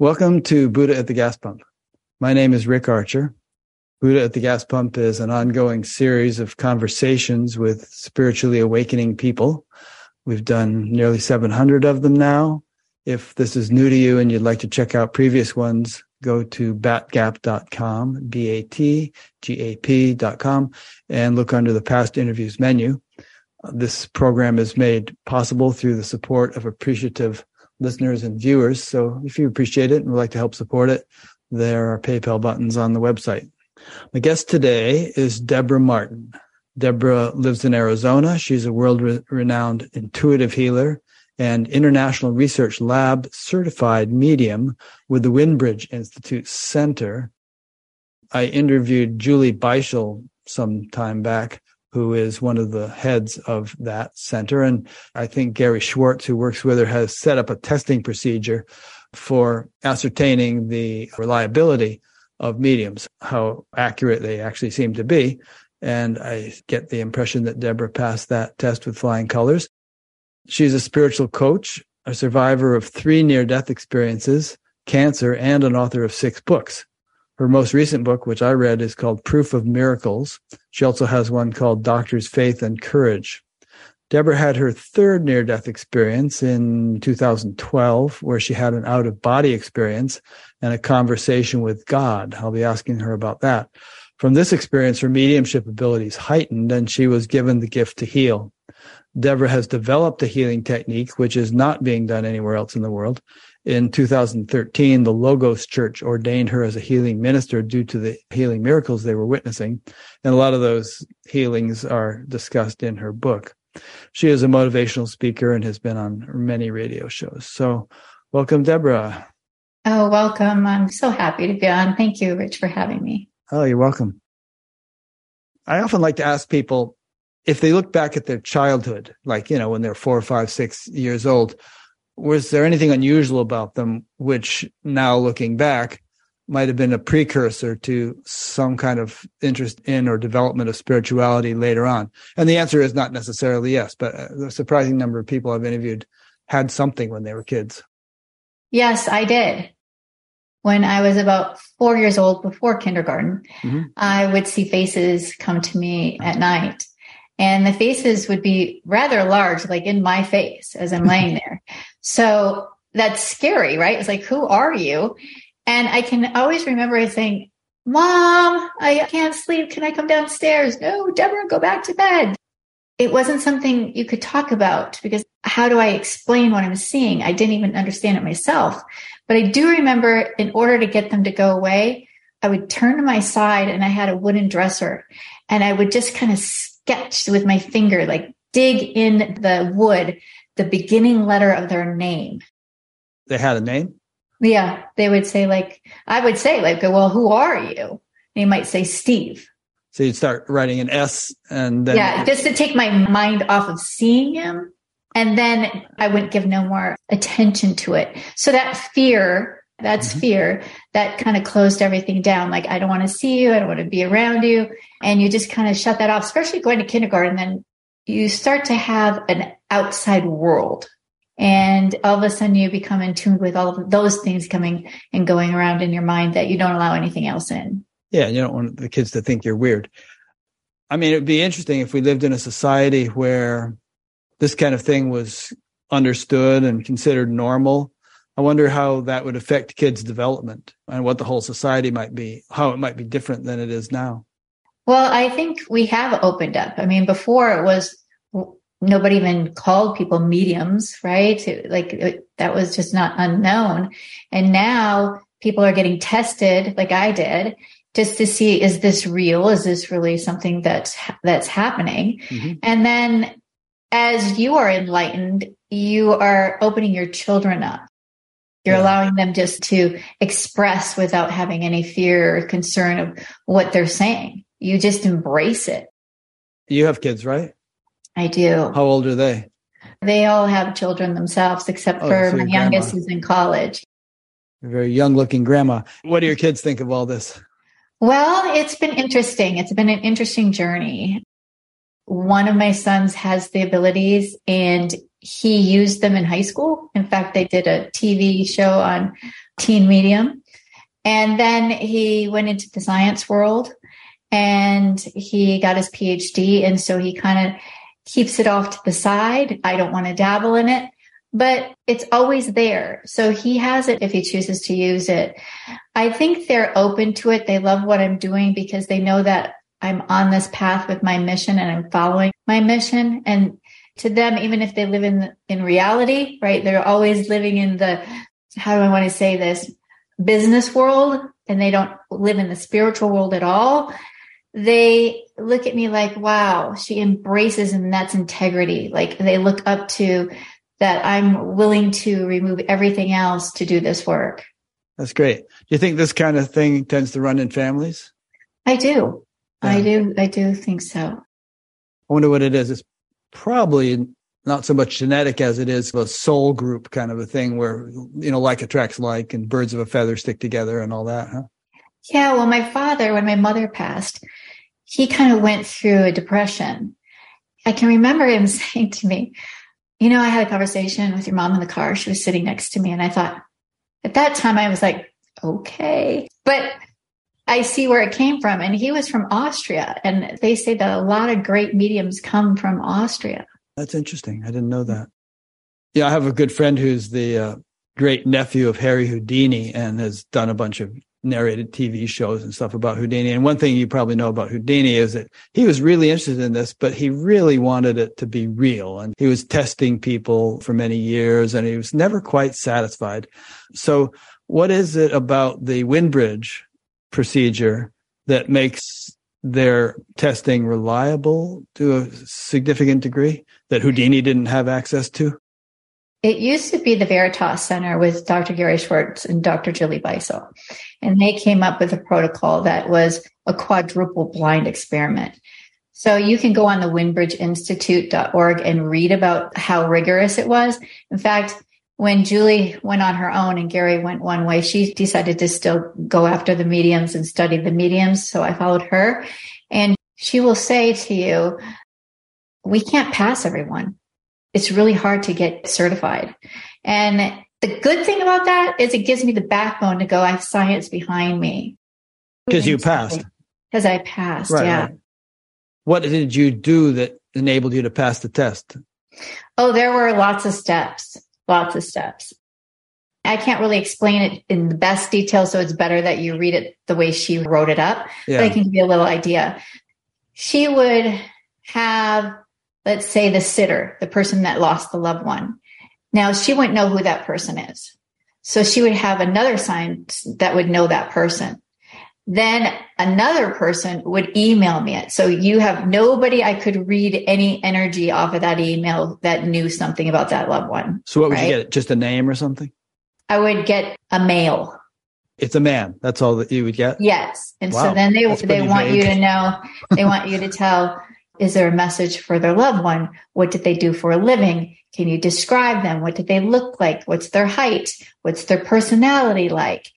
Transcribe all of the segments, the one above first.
Welcome to Buddha at the Gas Pump. My name is Rick Archer. Buddha at the Gas Pump is an ongoing series of conversations with spiritually awakening people. We've done nearly 700 of them now. If this is new to you and you'd like to check out previous ones, go to batgap.com, B-A-T-G-A-P.com, and look under the past interviews menu. This program is made possible through the support of appreciative listeners and viewers. So if you appreciate it and would like to help support it, there are PayPal buttons on the website. My guest today is Deborah Martin. Deborah lives in Arizona. She's a world renowned intuitive healer and international research lab certified medium with the Windbridge Institute Center. I interviewed Julie Beischel some time back who is one of the heads of that center. And I think Gary Schwartz, who works with her, has set up a testing procedure for ascertaining the reliability of mediums, how accurate they actually seem to be. And I get the impression that Deborah passed that test with flying colors. She's a spiritual coach, a survivor of three near death experiences, cancer, and an author of six books. Her most recent book, which I read, is called Proof of Miracles. She also has one called Doctor's Faith and Courage. Deborah had her third near death experience in 2012, where she had an out of body experience and a conversation with God. I'll be asking her about that. From this experience, her mediumship abilities heightened and she was given the gift to heal. Deborah has developed a healing technique, which is not being done anywhere else in the world in 2013, the Logos Church ordained her as a healing minister due to the healing miracles they were witnessing. And a lot of those healings are discussed in her book. She is a motivational speaker and has been on many radio shows. So, welcome, Deborah. Oh, welcome. I'm so happy to be on. Thank you, Rich, for having me. Oh, you're welcome. I often like to ask people if they look back at their childhood, like, you know, when they're four, five, six years old, was there anything unusual about them which now looking back might have been a precursor to some kind of interest in or development of spirituality later on and the answer is not necessarily yes but a surprising number of people i've interviewed had something when they were kids yes i did when i was about four years old before kindergarten mm-hmm. i would see faces come to me at night and the faces would be rather large, like in my face as I'm laying there. So that's scary, right? It's like, who are you? And I can always remember saying, Mom, I can't sleep. Can I come downstairs? No, Deborah, go back to bed. It wasn't something you could talk about because how do I explain what I'm seeing? I didn't even understand it myself. But I do remember in order to get them to go away, I would turn to my side and I had a wooden dresser and I would just kind of sketch with my finger, like dig in the wood, the beginning letter of their name. They had a name? Yeah. They would say, like, I would say, like, well, who are you? They might say Steve. So you'd start writing an S and then. Yeah, just to take my mind off of seeing him. And then I wouldn't give no more attention to it. So that fear that's mm-hmm. fear that kind of closed everything down. Like, I don't want to see you. I don't want to be around you. And you just kind of shut that off, especially going to kindergarten. Then you start to have an outside world. And all of a sudden you become in tune with all of those things coming and going around in your mind that you don't allow anything else in. Yeah. You don't want the kids to think you're weird. I mean, it'd be interesting if we lived in a society where this kind of thing was understood and considered normal I wonder how that would affect kids' development and what the whole society might be, how it might be different than it is now. Well, I think we have opened up. I mean, before it was nobody even called people mediums, right? It, like it, that was just not unknown. And now people are getting tested, like I did, just to see is this real? Is this really something that's that's happening? Mm-hmm. And then as you are enlightened, you are opening your children up you're yeah. allowing them just to express without having any fear or concern of what they're saying. You just embrace it. You have kids, right? I do. How old are they? They all have children themselves, except oh, for so my youngest who's in college. A very young looking grandma. What do your kids think of all this? Well, it's been interesting. It's been an interesting journey. One of my sons has the abilities and he used them in high school. In fact, they did a TV show on teen medium. And then he went into the science world and he got his PhD. And so he kind of keeps it off to the side. I don't want to dabble in it, but it's always there. So he has it if he chooses to use it. I think they're open to it. They love what I'm doing because they know that I'm on this path with my mission and I'm following my mission. And to them, even if they live in, in reality, right? They're always living in the, how do I want to say this? Business world and they don't live in the spiritual world at all they look at me like, wow, she embraces and that's integrity. Like they look up to that I'm willing to remove everything else to do this work. That's great. Do you think this kind of thing tends to run in families? I do. Yeah. I do. I do think so. I wonder what it is. It's probably not so much genetic as it is a soul group kind of a thing where, you know, like attracts like and birds of a feather stick together and all that, huh? Yeah. Well, my father, when my mother passed, he kind of went through a depression. I can remember him saying to me, You know, I had a conversation with your mom in the car. She was sitting next to me. And I thought, at that time, I was like, Okay. But I see where it came from. And he was from Austria. And they say that a lot of great mediums come from Austria. That's interesting. I didn't know that. Yeah, I have a good friend who's the uh, great nephew of Harry Houdini and has done a bunch of narrated TV shows and stuff about Houdini. And one thing you probably know about Houdini is that he was really interested in this, but he really wanted it to be real. And he was testing people for many years and he was never quite satisfied. So what is it about the Windbridge procedure that makes their testing reliable to a significant degree that Houdini didn't have access to? It used to be the Veritas Center with Dr. Gary Schwartz and Dr. Julie Beischel. And they came up with a protocol that was a quadruple blind experiment. So you can go on the windbridgeinstitute.org and read about how rigorous it was. In fact, when Julie went on her own and Gary went one way, she decided to still go after the mediums and study the mediums. So I followed her and she will say to you, we can't pass everyone it's really hard to get certified. And the good thing about that is it gives me the backbone to go, I have science behind me. Because you passed. Because I passed, right, yeah. Right. What did you do that enabled you to pass the test? Oh, there were lots of steps, lots of steps. I can't really explain it in the best detail, so it's better that you read it the way she wrote it up. Yeah. But I can give you a little idea. She would have let's say the sitter, the person that lost the loved one. Now she wouldn't know who that person is. So she would have another sign that would know that person. Then another person would email me it. So you have nobody I could read any energy off of that email that knew something about that loved one. So what would right? you get? Just a name or something? I would get a male. It's a man. That's all that you would get. Yes, and wow. so then they they want vague. you to know. They want you to tell is there a message for their loved one? What did they do for a living? Can you describe them? What did they look like? What's their height? What's their personality like?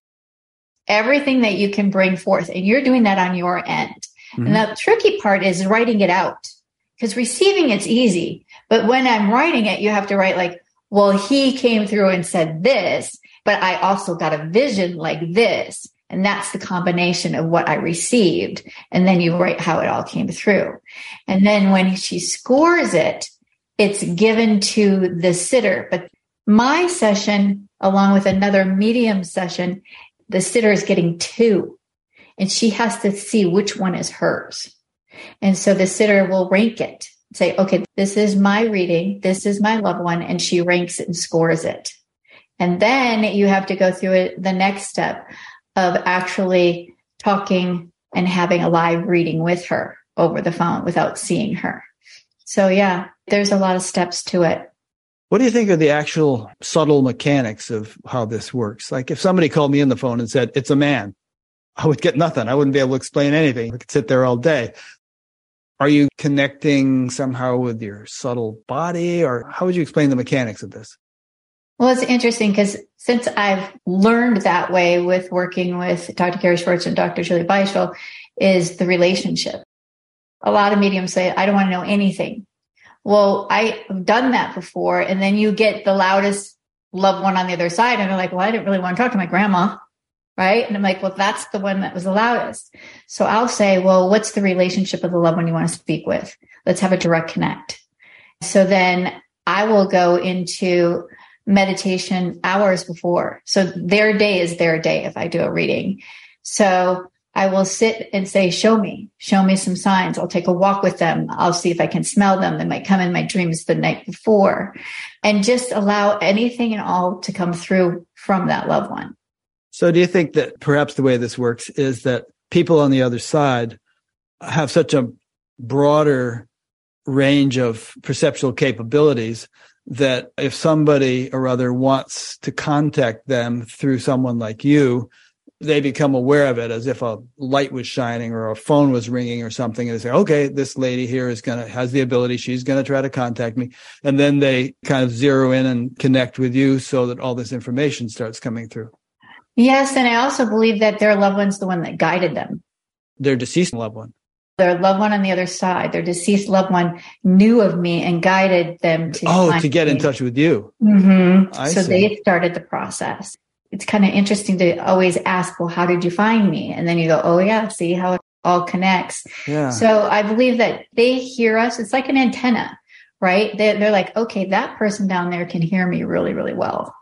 Everything that you can bring forth. And you're doing that on your end. Mm-hmm. And the tricky part is writing it out because receiving it's easy. But when I'm writing it, you have to write like, well, he came through and said this, but I also got a vision like this. And that's the combination of what I received. And then you write how it all came through. And then when she scores it, it's given to the sitter. But my session, along with another medium session, the sitter is getting two and she has to see which one is hers. And so the sitter will rank it, say, okay, this is my reading. This is my loved one. And she ranks it and scores it. And then you have to go through it, the next step of actually talking and having a live reading with her over the phone without seeing her. So yeah, there's a lot of steps to it. What do you think are the actual subtle mechanics of how this works? Like if somebody called me in the phone and said, it's a man, I would get nothing. I wouldn't be able to explain anything. I could sit there all day. Are you connecting somehow with your subtle body or how would you explain the mechanics of this? Well, it's interesting because since I've learned that way with working with Dr. Gary Schwartz and Dr. Julie Beischel is the relationship. A lot of mediums say, I don't want to know anything. well, I've done that before. And then you get the loudest loved one on the other side. And they're like, well, I didn't really want to talk to my grandma. Right. And I'm like, well, that's the one that was the loudest. So I'll say, well, what's the relationship of the loved one you want to speak with? Let's have a direct connect. So then I will go into meditation hours before. So their day is their day if I do a reading. So I will sit and say, show me, show me some signs. I'll take a walk with them. I'll see if I can smell them. They might come in my dreams the night before and just allow anything and all to come through from that loved one. So do you think that perhaps the way this works is that people on the other side have such a broader range of perceptual capabilities that if somebody or other wants to contact them through someone like you, they become aware of it as if a light was shining or a phone was ringing or something and they say okay this lady here is going to has the ability she's going to try to contact me and then they kind of zero in and connect with you so that all this information starts coming through. Yes and i also believe that their loved one's the one that guided them. Their deceased loved one their loved one on the other side, their deceased loved one knew of me and guided them to oh to get me. in touch with you. Mm-hmm. so see. they started the process it's kind of interesting to always ask, well, how did you find me? And then you go, oh yeah, see how it all connects. Yeah. So I believe that they hear us. It's like an antenna, right? They're, they're like, okay, that person down there can hear me really, really well.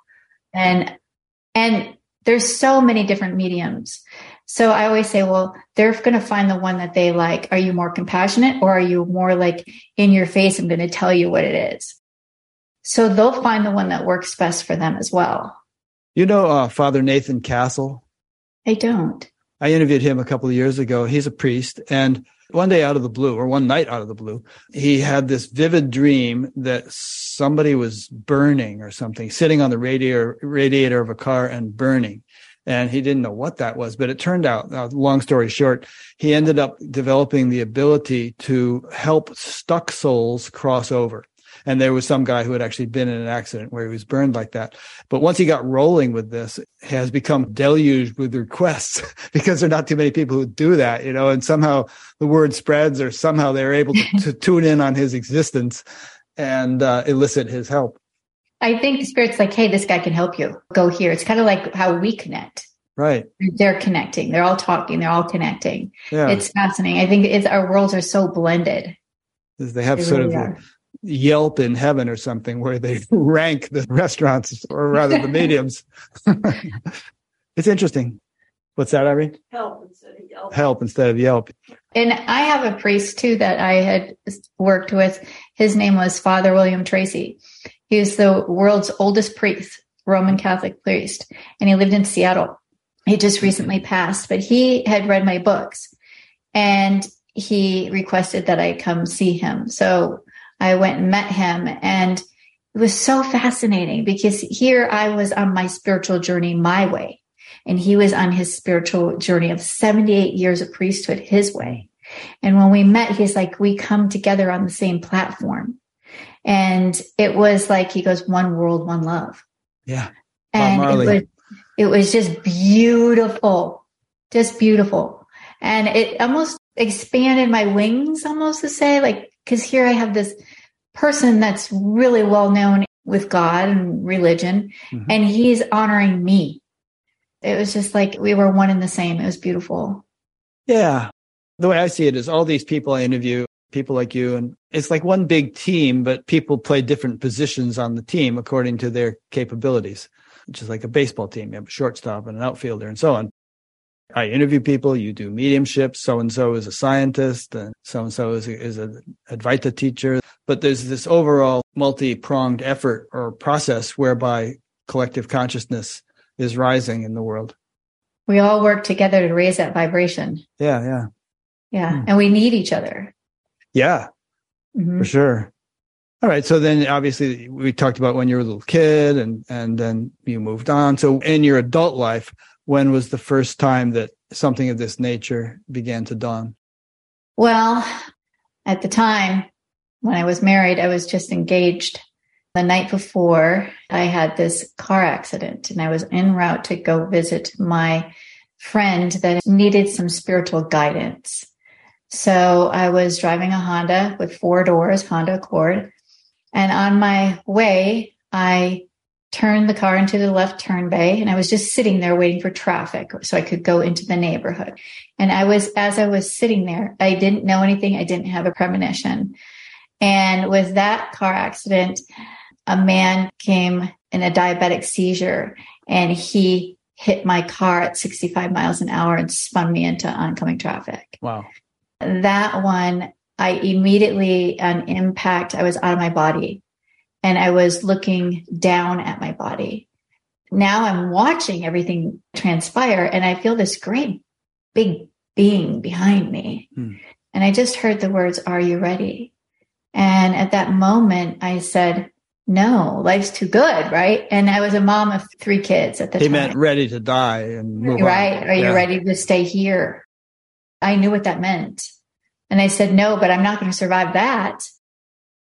And, and there's so many different mediums. So I always say, well, they're going to find the one that they like. Are you more compassionate or are you more like in your face? I'm going to tell you what it is. So they'll find the one that works best for them as well. You know uh, Father Nathan Castle? I don't. I interviewed him a couple of years ago. He's a priest. And one day out of the blue, or one night out of the blue, he had this vivid dream that somebody was burning or something, sitting on the radiator, radiator of a car and burning. And he didn't know what that was, but it turned out, uh, long story short, he ended up developing the ability to help stuck souls cross over. And there was some guy who had actually been in an accident where he was burned like that. But once he got rolling with this, has become deluged with requests because there are not too many people who do that, you know, and somehow the word spreads or somehow they're able to, to tune in on his existence and uh, elicit his help. I think the spirit's like, hey, this guy can help you. Go here. It's kind of like how we connect. Right. They're connecting. They're all talking. They're all connecting. Yeah. It's fascinating. I think it's our worlds are so blended. They have they sort really of are. Yelp in heaven or something where they rank the restaurants or rather the mediums. it's interesting. What's that, Irene? Help instead of Yelp. Help instead of Yelp. And I have a priest too that I had worked with. His name was Father William Treacy. He was the world's oldest priest, Roman Catholic priest, and he lived in Seattle. He just recently passed, but he had read my books and he requested that I come see him. So I went and met him and it was so fascinating because here I was on my spiritual journey my way and he was on his spiritual journey of 78 years of priesthood his way. And when we met, he's like, we come together on the same platform. And it was like, he goes, one world, one love. Yeah. And it was, it was just beautiful, just beautiful. And it almost expanded my wings, almost to say, like, because here I have this person that's really well known with God and religion, mm-hmm. and he's honoring me. It was just like we were one and the same. It was beautiful. Yeah. The way I see it is all these people I interview, people like you, and it's like one big team, but people play different positions on the team according to their capabilities, which is like a baseball team. You have a shortstop and an outfielder and so on. I interview people, you do mediumship, so and so is a scientist, and so and so is is an Advaita teacher. But there's this overall multi pronged effort or process whereby collective consciousness is rising in the world. We all work together to raise that vibration. Yeah, yeah. Yeah. Hmm. And we need each other. Yeah, mm-hmm. for sure. All right. So then obviously we talked about when you were a little kid and, and then you moved on. So in your adult life, when was the first time that something of this nature began to dawn? Well, at the time when I was married, I was just engaged. The night before, I had this car accident and I was en route to go visit my friend that needed some spiritual guidance. So I was driving a Honda with four doors, Honda Accord, And on my way, I turned the car into the left turn bay and I was just sitting there waiting for traffic so I could go into the neighborhood. And I was, as I was sitting there, I didn't know anything. I didn't have a premonition. And with that car accident, a man came in a diabetic seizure and he hit my car at 65 miles an hour and spun me into oncoming traffic. Wow. That one, I immediately, on impact, I was out of my body and I was looking down at my body. Now I'm watching everything transpire and I feel this great big being behind me. Hmm. And I just heard the words, Are you ready? And at that moment, I said, No, life's too good, right? And I was a mom of three kids at the he time. He meant ready to die and move right. On. Are you ready to stay here? I knew what that meant. And I said, No, but I'm not going to survive that.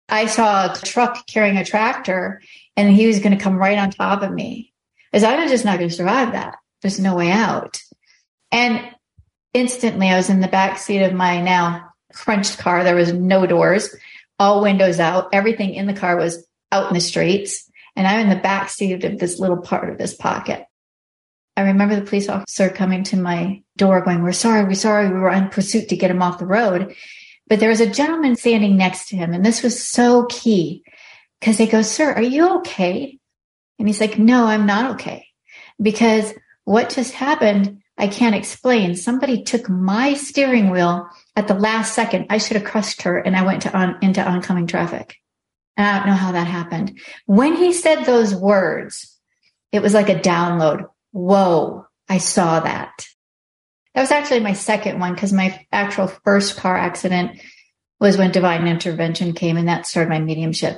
I saw a truck carrying a tractor and he was going to come right on top of me. As I'm just not going to survive that. There's no way out. And instantly I was in the back seat of my now crunched car. There was no doors, all windows out. Everything in the car was out in the streets. And I'm in the back seat of this little part of this pocket. I remember the police officer coming to my door going, we're sorry, we're sorry. We were on pursuit to get him off the road. But there was a gentleman standing next to him, and this was so key because they go, Sir, are you okay? And he's like, No, I'm not okay. Because what just happened, I can't explain. Somebody took my steering wheel at the last second. I should have crushed her and I went to on, into oncoming traffic. And I don't know how that happened. When he said those words, it was like a download. Whoa, I saw that. That was actually my second one because my actual first car accident was when divine intervention came and that started my mediumship.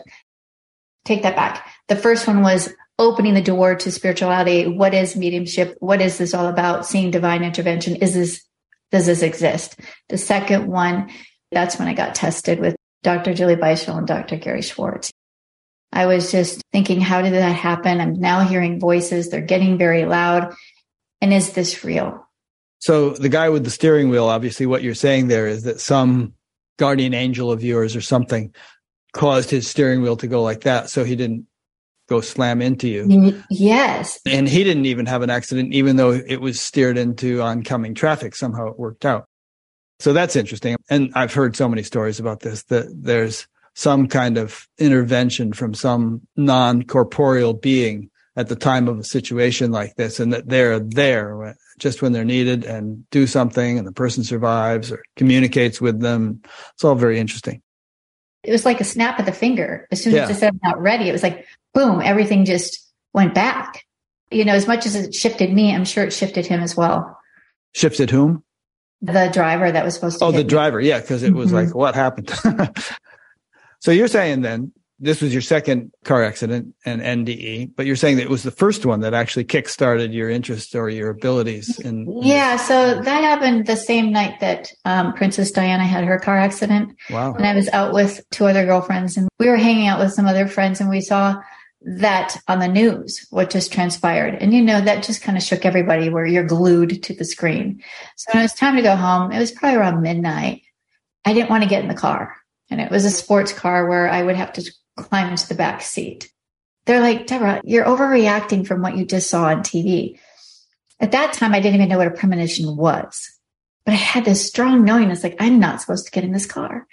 Take that back. The first one was opening the door to spirituality. What is mediumship? What is this all about? Seeing divine intervention. Is this, does this exist? The second one, that's when I got tested with Dr. Julie Beischel and Dr. Gary Schwartz. I was just thinking, how did that happen? I'm now hearing voices. They're getting very loud. And is this real? So the guy with the steering wheel, obviously what you're saying there is that some guardian angel of yours or something caused his steering wheel to go like that. So he didn't go slam into you. Yes. And he didn't even have an accident, even though it was steered into oncoming traffic. Somehow it worked out. So that's interesting. And I've heard so many stories about this that there's some kind of intervention from some non corporeal being at the time of a situation like this and that they're there just when they're needed and do something and the person survives or communicates with them. It's all very interesting. It was like a snap of the finger. As soon as yeah. I said I'm not ready, it was like, boom, everything just went back. You know, as much as it shifted me, I'm sure it shifted him as well. Shifted whom? The driver that was supposed to. Oh, the me. driver. Yeah. Cause it was mm-hmm. like, what happened? so you're saying then this was your second car accident and NDE, but you're saying that it was the first one that actually kick-started your interest or your abilities in. Yeah, so that happened the same night that um, Princess Diana had her car accident. Wow. And I was out with two other girlfriends, and we were hanging out with some other friends, and we saw that on the news, what just transpired. And you know, that just kind of shook everybody where you're glued to the screen. So when it was time to go home, it was probably around midnight. I didn't want to get in the car. And it was a sports car where I would have to climb into the back seat. They're like, Deborah, you're overreacting from what you just saw on TV. At that time, I didn't even know what a premonition was, but I had this strong knowing it's like, I'm not supposed to get in this car.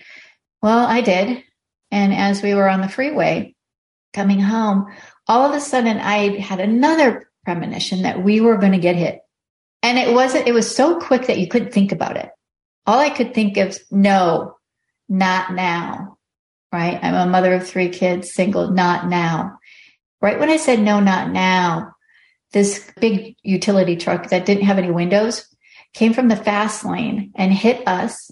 Well, I did. And as we were on the freeway coming home, all of a sudden I had another premonition that we were going to get hit. And it wasn't, it was so quick that you couldn't think about it. All I could think of, no, not now right? I'm a mother of three kids, single, not now. Right when I said no, not now, this big utility truck that didn't have any windows came from the fast lane and hit us.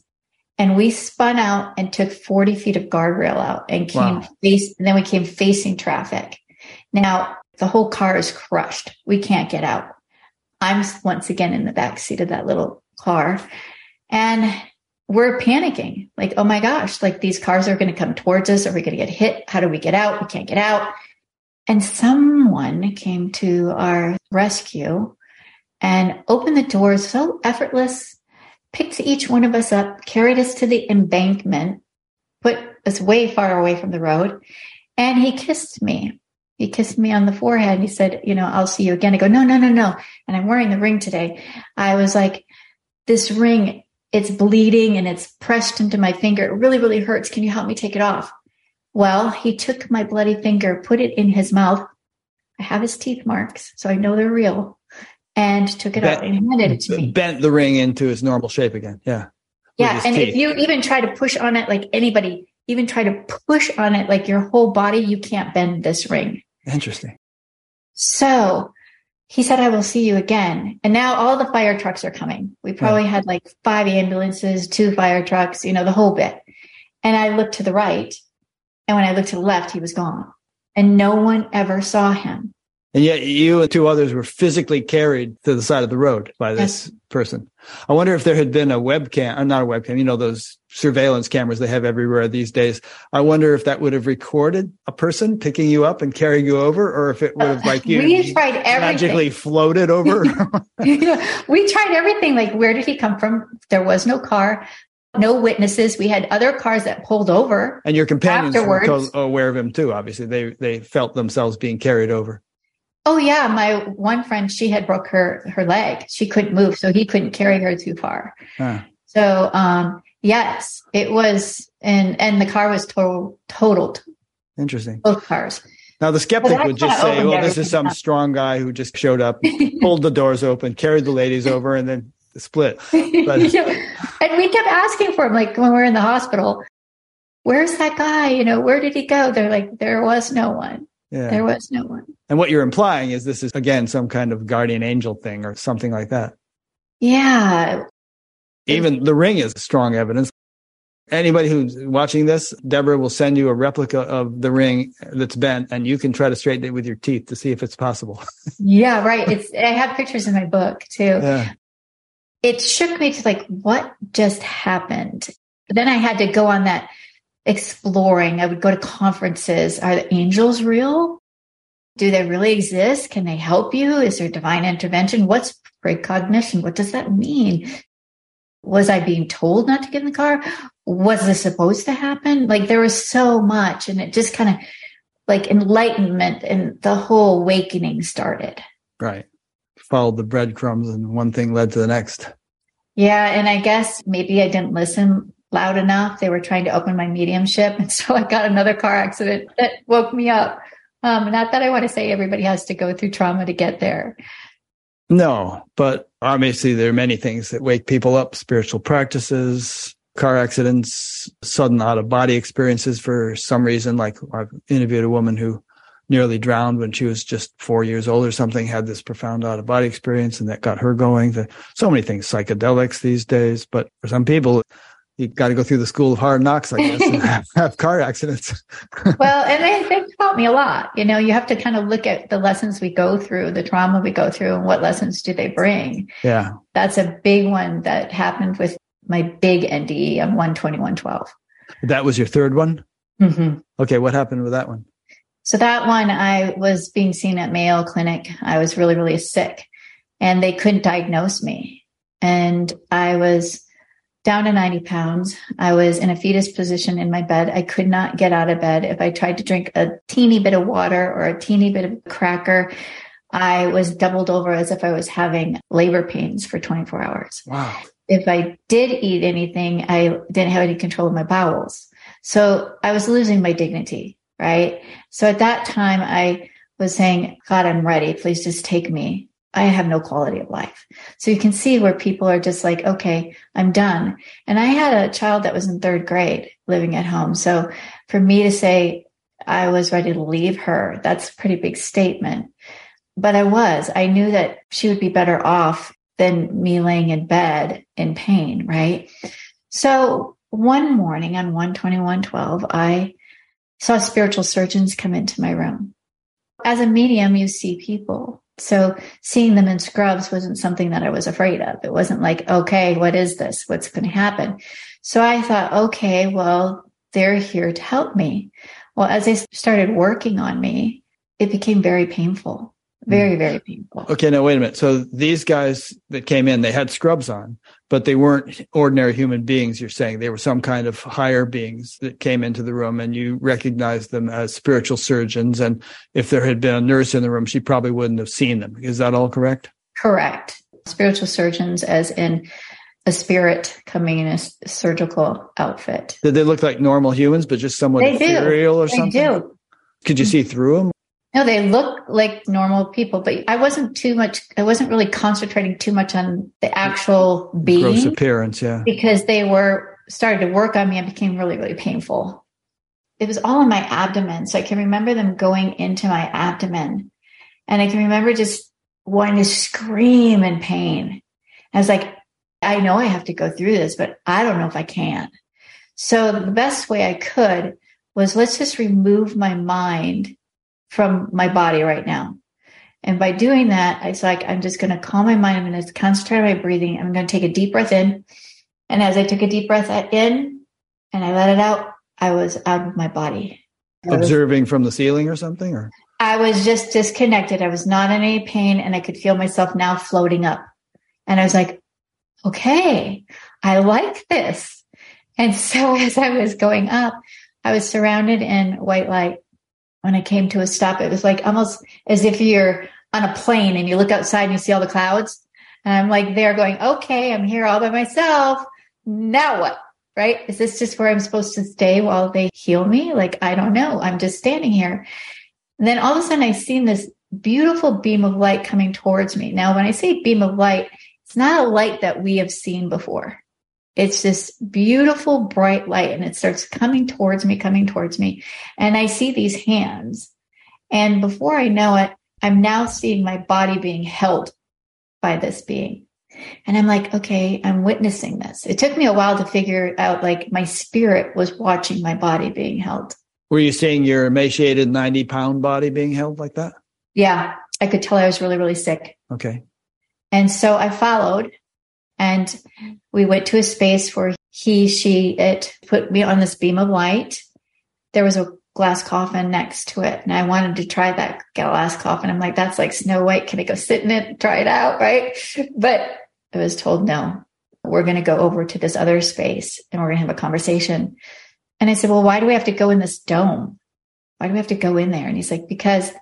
And we spun out and took 40 feet of guardrail out and came wow. face, and then we came facing traffic. Now the whole car is crushed. We can't get out. I'm once again in the back seat of that little car. And we're panicking like, oh my gosh, like these cars are going to come towards us. Are we going to get hit? How do we get out? We can't get out. And someone came to our rescue and opened the doors so effortless, picked each one of us up, carried us to the embankment, put us way far away from the road. And he kissed me. He kissed me on the forehead. He said, you know, I'll see you again. I go, no, no, no, no. And I'm wearing the ring today. I was like, this ring, it's bleeding and it's pressed into my finger. It really, really hurts. Can you help me take it off? Well, he took my bloody finger, put it in his mouth. I have his teeth marks, so I know they're real, and took it bent, out and handed it to me. Bent the ring into its normal shape again. Yeah. Yeah. And teeth. if you even try to push on it like anybody, even try to push on it like your whole body, you can't bend this ring. Interesting. So he said, I will see you again. And now all the fire trucks are coming. We probably yeah. had like five ambulances, two fire trucks, you know, the whole bit. And I looked to the right. And when I looked to the left, he was gone. And no one ever saw him. And yet you and two others were physically carried to the side of the road by this yes. person. I wonder if there had been a webcam, or uh, not a webcam, you know, those surveillance cameras they have everywhere these days. I wonder if that would have recorded a person picking you up and carrying you over, or if it would have like you we tried everything. magically floated over. we tried everything. Like, where did he come from? There was no car no witnesses. We had other cars that pulled over. And your companions afterwards. were aware of him too. Obviously, they they felt themselves being carried over. Oh yeah, my one friend, she had broke her her leg. She couldn't move, so he couldn't carry her too far. Huh. So um, yes, it was, and and the car was total, totaled. Interesting. Both cars. Now the skeptic would just say, "Well, this is some up. strong guy who just showed up, pulled the doors open, carried the ladies over, and then split." But, yeah. And we kept asking for him, like when we we're in the hospital, "Where's that guy? You know, where did he go?" They're like, "There was no one." Yeah. There was no one. And what you're implying is this is again some kind of guardian angel thing or something like that. Yeah. Even the ring is strong evidence. Anybody who's watching this, Deborah will send you a replica of the ring that's bent and you can try to straighten it with your teeth to see if it's possible. yeah, right. It's I have pictures in my book too. Yeah. It shook me to like what just happened. Then I had to go on that exploring. I would go to conferences. Are the angels real? Do they really exist? Can they help you? Is there divine intervention? What's precognition? What does that mean? Was I being told not to get in the car? Was this supposed to happen? Like there was so much and it just kind of like enlightenment and the whole awakening started. Right. Followed the breadcrumbs and one thing led to the next. Yeah. And I guess maybe I didn't listen loud enough. They were trying to open my mediumship. And so I got another car accident that woke me up. Um, not that I want to say everybody has to go through trauma to get there. No, but obviously there are many things that wake people up, spiritual practices, car accidents, sudden out of body experiences for some reason. Like I've interviewed a woman who nearly drowned when she was just four years old or something, had this profound out of body experience and that got her going. So many things, psychedelics these days, but for some people, you got to go through the school of hard knocks, I guess, and have, have car accidents. well, and they, they taught me a lot. You know, you have to kind of look at the lessons we go through, the trauma we go through, and what lessons do they bring. Yeah. That's a big one that happened with my big NDE on 12112. That was your third one? Mm-hmm. Okay. What happened with that one? So that one, I was being seen at Mayo Clinic. I was really, really sick and they couldn't diagnose me. And I was down to 90 pounds. I was in a fetus position in my bed. I could not get out of bed. If I tried to drink a teeny bit of water or a teeny bit of cracker, I was doubled over as if I was having labor pains for 24 hours. Wow. If I did eat anything, I didn't have any control of my bowels. So I was losing my dignity, right? So at that time, I was saying, God, I'm ready. Please just take me. I have no quality of life. So you can see where people are just like, okay, I'm done. And I had a child that was in third grade living at home. So for me to say I was ready to leave her, that's a pretty big statement. But I was, I knew that she would be better off than me laying in bed in pain, right? So one morning on 12112, I saw spiritual surgeons come into my room. As a medium, you see people so seeing them in scrubs wasn't something that I was afraid of. It wasn't like, okay, what is this? What's going to happen? So I thought, okay, well, they're here to help me. Well, as they started working on me, it became very painful. Very, mm. very painful. Okay, now wait a minute. So these guys that came in, they had scrubs on, but they weren't ordinary human beings. You're saying they were some kind of higher beings that came into the room, and you recognized them as spiritual surgeons. And if there had been a nurse in the room, she probably wouldn't have seen them. Is that all correct? Correct. Spiritual surgeons, as in a spirit coming in a surgical outfit. Did they look like normal humans, but just somewhat they ethereal do. or something? They do. Could you see through them? No, they look like normal people, but I wasn't too much. I wasn't really concentrating too much on the actual being, gross appearance, yeah, because they were started to work on me and became really, really painful. It was all in my abdomen, so I can remember them going into my abdomen, and I can remember just wanting to scream in pain. I was like, I know I have to go through this, but I don't know if I can. So the best way I could was let's just remove my mind from my body right now. And by doing that, it's like I'm just going to calm my mind. I'm going to concentrate on my breathing. I'm going to take a deep breath in. And as I took a deep breath in and I let it out, I was out of my body. Observing was, from the ceiling or something or I was just disconnected. I was not in any pain and I could feel myself now floating up. And I was like, okay, I like this. And so as I was going up, I was surrounded in white light. When I came to a stop, it was like almost as if you're on a plane and you look outside and you see all the clouds. And I'm like there going, okay, I'm here all by myself. Now what? Right? Is this just where I'm supposed to stay while they heal me? Like, I don't know. I'm just standing here. And then all of a sudden I seen this beautiful beam of light coming towards me. Now, when I say beam of light, it's not a light that we have seen before. It's this beautiful bright light and it starts coming towards me, coming towards me. And I see these hands. And before I know it, I'm now seeing my body being held by this being. And I'm like, okay, I'm witnessing this. It took me a while to figure out like my spirit was watching my body being held. Were you seeing your emaciated 90 pound body being held like that? Yeah. I could tell I was really, really sick. Okay. And so I followed and we went to a space where he, she, it put me on this beam of light. There was a glass coffin next to it. And I wanted to try that glass coffin. I'm like, that's like Snow White. Can I go sit in it, try it out? Right. But I was told, no, we're going to go over to this other space and we're going to have a conversation. And I said, well, why do we have to go in this dome? Why do we have to go in there? And he's like, because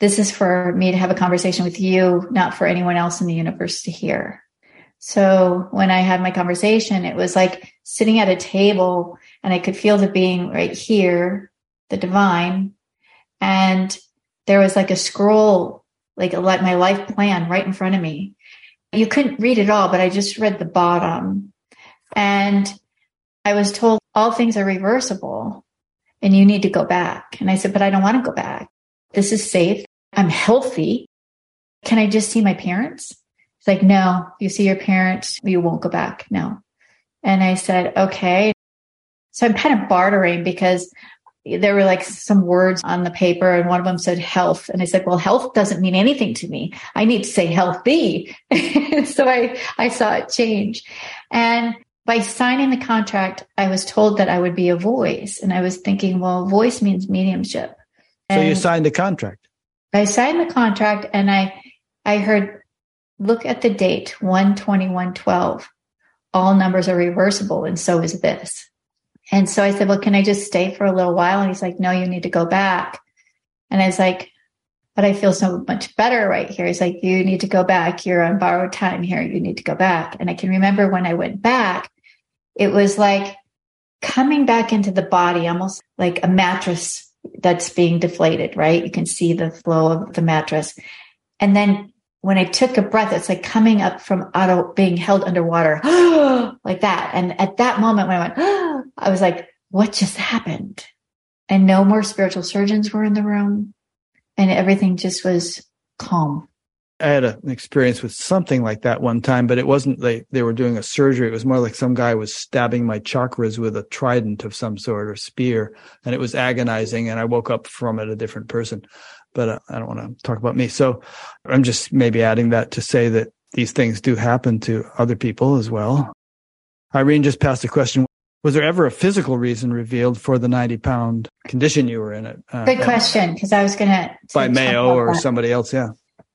this is for me to have a conversation with you, not for anyone else in the universe to hear. So when I had my conversation, it was like sitting at a table and I could feel the being right here, the divine. And there was like a scroll, like my life plan right in front of me. You couldn't read it all, but I just read the bottom. And I was told all things are reversible and you need to go back. And I said, but I don't want to go back. This is safe. I'm healthy. Can I just see my parents? It's like, no, you see your parents, you won't go back. No. And I said, okay. So I'm kind of bartering because there were like some words on the paper and one of them said health. And I said, well, health doesn't mean anything to me. I need to say healthy. so I, I saw it change. And by signing the contract, I was told that I would be a voice. And I was thinking, well, voice means mediumship. So you signed the contract. I signed the contract and I I heard look at the date 12112. All numbers are reversible and so is this. And so I said, Well, can I just stay for a little while? And he's like, No, you need to go back. And I was like, But I feel so much better right here. He's like, You need to go back. You're on borrowed time here. You need to go back. And I can remember when I went back, it was like coming back into the body, almost like a mattress that's being deflated, right? You can see the flow of the mattress. And then when I took a breath, it's like coming up from out of being held underwater, like that. And at that moment when I went, I was like, what just happened? And no more spiritual surgeons were in the room and everything just was calm. I had a, an experience with something like that one time, but it wasn't like they were doing a surgery. It was more like some guy was stabbing my chakras with a trident of some sort or spear, and it was agonizing. And I woke up from it a different person. But I don't want to talk about me. So I'm just maybe adding that to say that these things do happen to other people as well. Irene just passed a question. Was there ever a physical reason revealed for the 90 pound condition you were in? It uh, good question. Because I was going to by Mayo or that. somebody else. Yeah.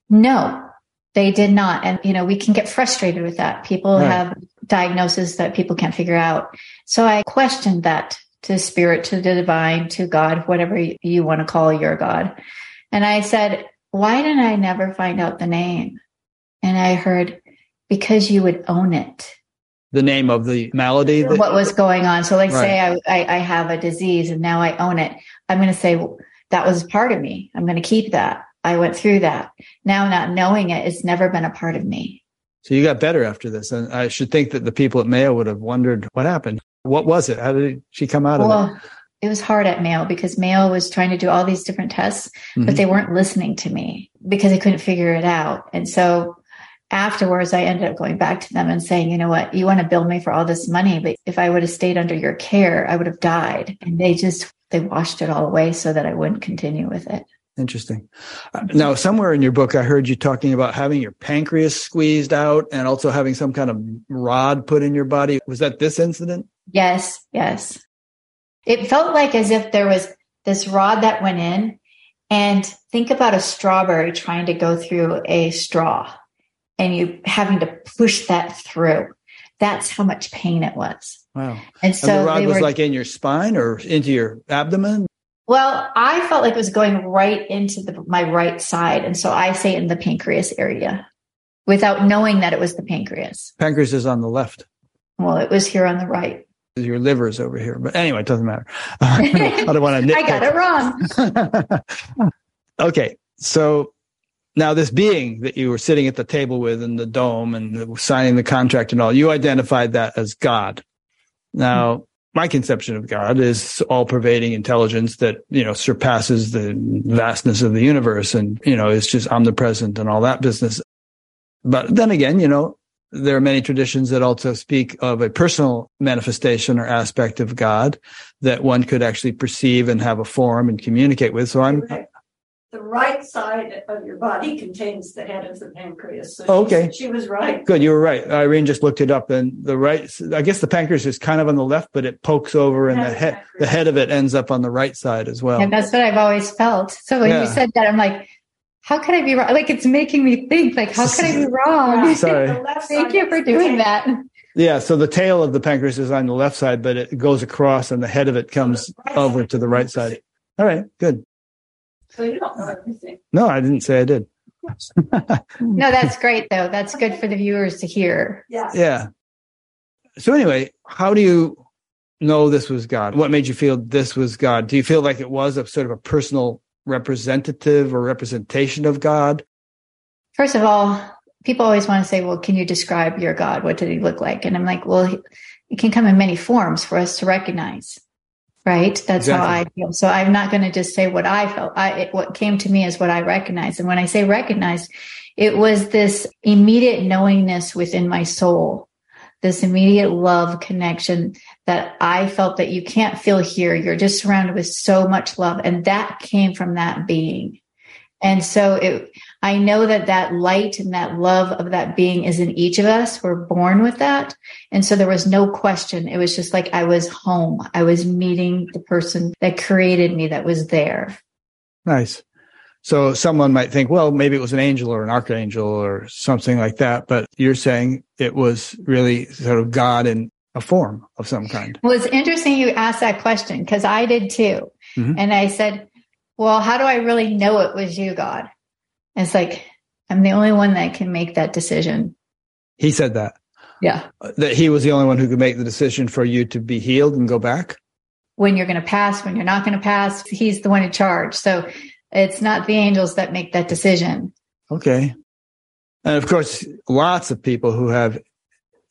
No, they did not. And, you know, we can get frustrated with that. People right. have diagnoses that people can't figure out. So I questioned that to spirit, to the divine, to God, whatever you want to call your God. And I said, why didn't I never find out the name? And I heard, because you would own it. The name of the malady? That- what was going on. So like right. say I, I, I, have a disease and now I own it. I'm going to say, well, that was part of me. I'm going to keep that. I went through that. Now not knowing it, it's never been a part of me. So you got better after this. And I should think that the people at Mayo would have wondered what happened. What was it? How did she come out well, of it? It was hard at Mayo because Mayo was trying to do all these different tests, mm-hmm. but they weren't listening to me because they couldn't figure it out. And so afterwards, I ended up going back to them and saying, you know what, you want to bill me for all this money, but if I would have stayed under your care, I would have died. And they just, they washed it all away so that I wouldn't continue with it. Interesting. Uh, now, somewhere in your book, I heard you talking about having your pancreas squeezed out and also having some kind of rod put in your body. Was that this incident? Yes, yes. It felt like as if there was this rod that went in, and think about a strawberry trying to go through a straw and you having to push that through. That's how much pain it was. Wow. And so and the rod was were, like in your spine or into your abdomen? Well, I felt like it was going right into the, my right side. And so I say in the pancreas area without knowing that it was the pancreas. Pancreas is on the left. Well, it was here on the right. Your liver is over here. But anyway, it doesn't matter. I don't want to I got it wrong. okay. So now this being that you were sitting at the table with in the dome and signing the contract and all, you identified that as God. Now, mm-hmm my conception of God is all pervading intelligence that, you know, surpasses the vastness of the universe and, you know, is just omnipresent and all that business. But then again, you know, there are many traditions that also speak of a personal manifestation or aspect of God that one could actually perceive and have a form and communicate with. So I'm, the right side of your body contains the head of the pancreas. So oh, okay. She was right. Good. You were right. Irene just looked it up and the right, I guess the pancreas is kind of on the left, but it pokes over and the head, the head of it ends up on the right side as well. And that's what I've always felt. So when yeah. you said that, I'm like, how could I be wrong? Like it's making me think, like, how could I be wrong? Sorry. Thank you for doing that. Yeah, so the tail of the pancreas is on the left side, but it goes across and the head of it comes over to the right side. All right, good. So you don't know everything. No, I didn't say I did. no, that's great though. That's good for the viewers to hear. Yeah. Yeah. So anyway, how do you know this was God? What made you feel this was God? Do you feel like it was a sort of a personal representative or representation of God? First of all, people always want to say, well, can you describe your God? What did he look like? And I'm like, well, it can come in many forms for us to recognize right that's exactly. how i feel so i'm not going to just say what i felt i it, what came to me is what i recognized and when i say recognized it was this immediate knowingness within my soul this immediate love connection that i felt that you can't feel here you're just surrounded with so much love and that came from that being and so it, I know that that light and that love of that being is in each of us. We're born with that. And so there was no question. It was just like I was home. I was meeting the person that created me that was there. Nice. So someone might think, well, maybe it was an angel or an archangel or something like that. But you're saying it was really sort of God in a form of some kind. Well, it's interesting you asked that question because I did too. Mm-hmm. And I said, well, how do I really know it was you, God? And it's like, I'm the only one that can make that decision. He said that. Yeah. That he was the only one who could make the decision for you to be healed and go back? When you're going to pass, when you're not going to pass, he's the one in charge. So it's not the angels that make that decision. Okay. And of course, lots of people who have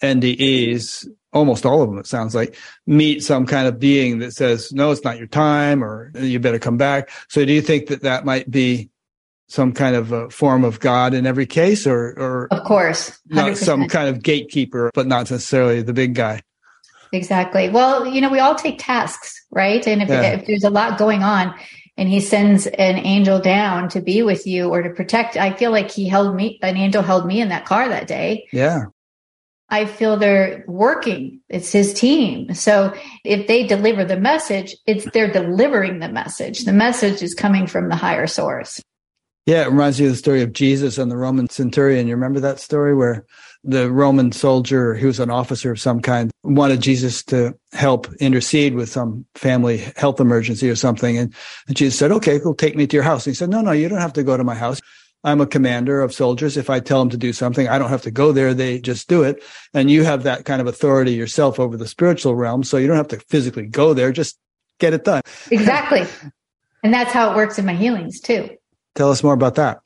NDEs almost all of them, it sounds like, meet some kind of being that says, no, it's not your time or you better come back. So do you think that that might be some kind of a form of God in every case or, or of course, 100%. not some kind of gatekeeper, but not necessarily the big guy? Exactly. Well, you know, we all take tasks, right? And if, yeah. if there's a lot going on, and he sends an angel down to be with you or to protect. I feel like he held me, an angel held me in that car that day. Yeah. I feel they're working. It's his team. So if they deliver the message, it's they're delivering the message. The message is coming from the higher source. Yeah, it reminds me of the story of Jesus and the Roman centurion. You remember that story where the Roman soldier, he was an officer of some kind, wanted Jesus to help intercede with some family health emergency or something. And, and Jesus said, okay, go take me to your house. And he said, no, no, you don't have to go to my house. I'm a commander of soldiers. If I tell them to do something, I don't have to go there. They just do it. And you have that kind of authority yourself over the spiritual realm. So you don't have to physically go there. Just get it done. Exactly. and that's how it works in my healings too. Tell us more about that.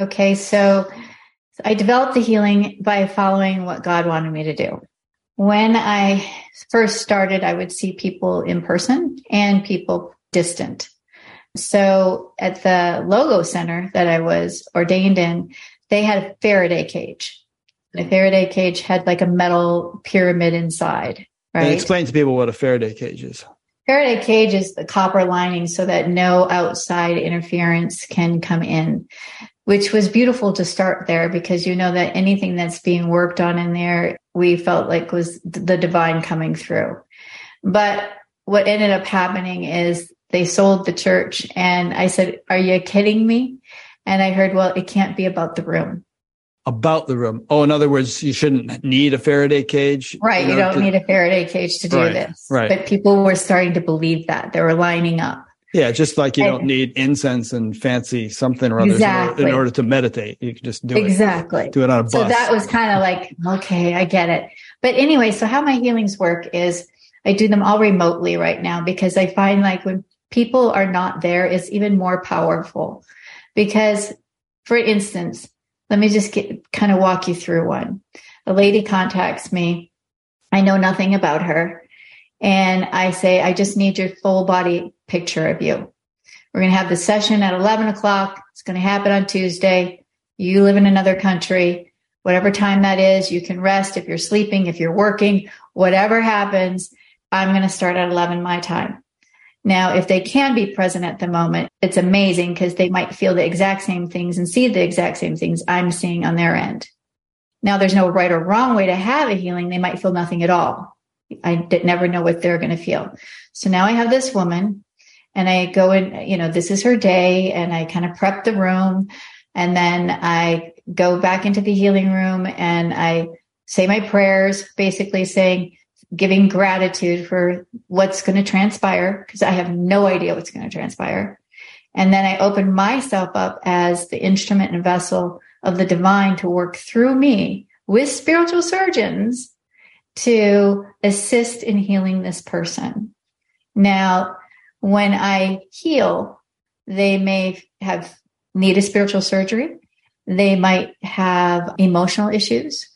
Okay, so I developed the healing by following what God wanted me to do. When I first started, I would see people in person and people distant. So at the Logo Center that I was ordained in, they had a Faraday cage. The Faraday cage had like a metal pyramid inside. Right. And explain to people what a Faraday cage is. Faraday cage is the copper lining so that no outside interference can come in, which was beautiful to start there because you know that anything that's being worked on in there, we felt like was the divine coming through. But what ended up happening is they sold the church and I said, are you kidding me? And I heard, well, it can't be about the room about the room. Oh, in other words, you shouldn't need a Faraday cage. Right. You, know, don't to, need a Faraday cage to do right, this. Right. But people were starting to believe that. They were lining up. Yeah, just like you and, don't need incense and fancy something or other exactly. in, order, to meditate. You can just do it. Exactly. Do it on a bus. So that was kind of like, okay, I get it. But anyway, so how my healings work is I do them all remotely right now because I find like when people are not there, it's even more powerful. Because for instance, let me just get, kind of walk you through one. A lady contacts me. I know nothing about her. And I say, I just need your full body picture of you. We're going to have the session at 11 o'clock. It's going to happen on Tuesday. You live in another country. Whatever time that is, you can rest if you're sleeping, if you're working, whatever happens. I'm going to start at 11 my time. Now, if they can be present at the moment, it's amazing because they might feel the exact same things and see the exact same things I'm seeing on their end. Now, there's no right or wrong way to have a healing. They might feel nothing at all. I never know what they're going to feel. So now I have this woman and I go in, you know, this is her day and I kind of prep the room and then I go back into the healing room and I say my prayers, basically saying, giving gratitude for what's going to transpire because I have no idea what's going to transpire. And then I open myself up as the instrument and vessel of the divine to work through me with spiritual surgeons to assist in healing this person. Now, when I heal, they may have need a spiritual surgery. They might have emotional issues,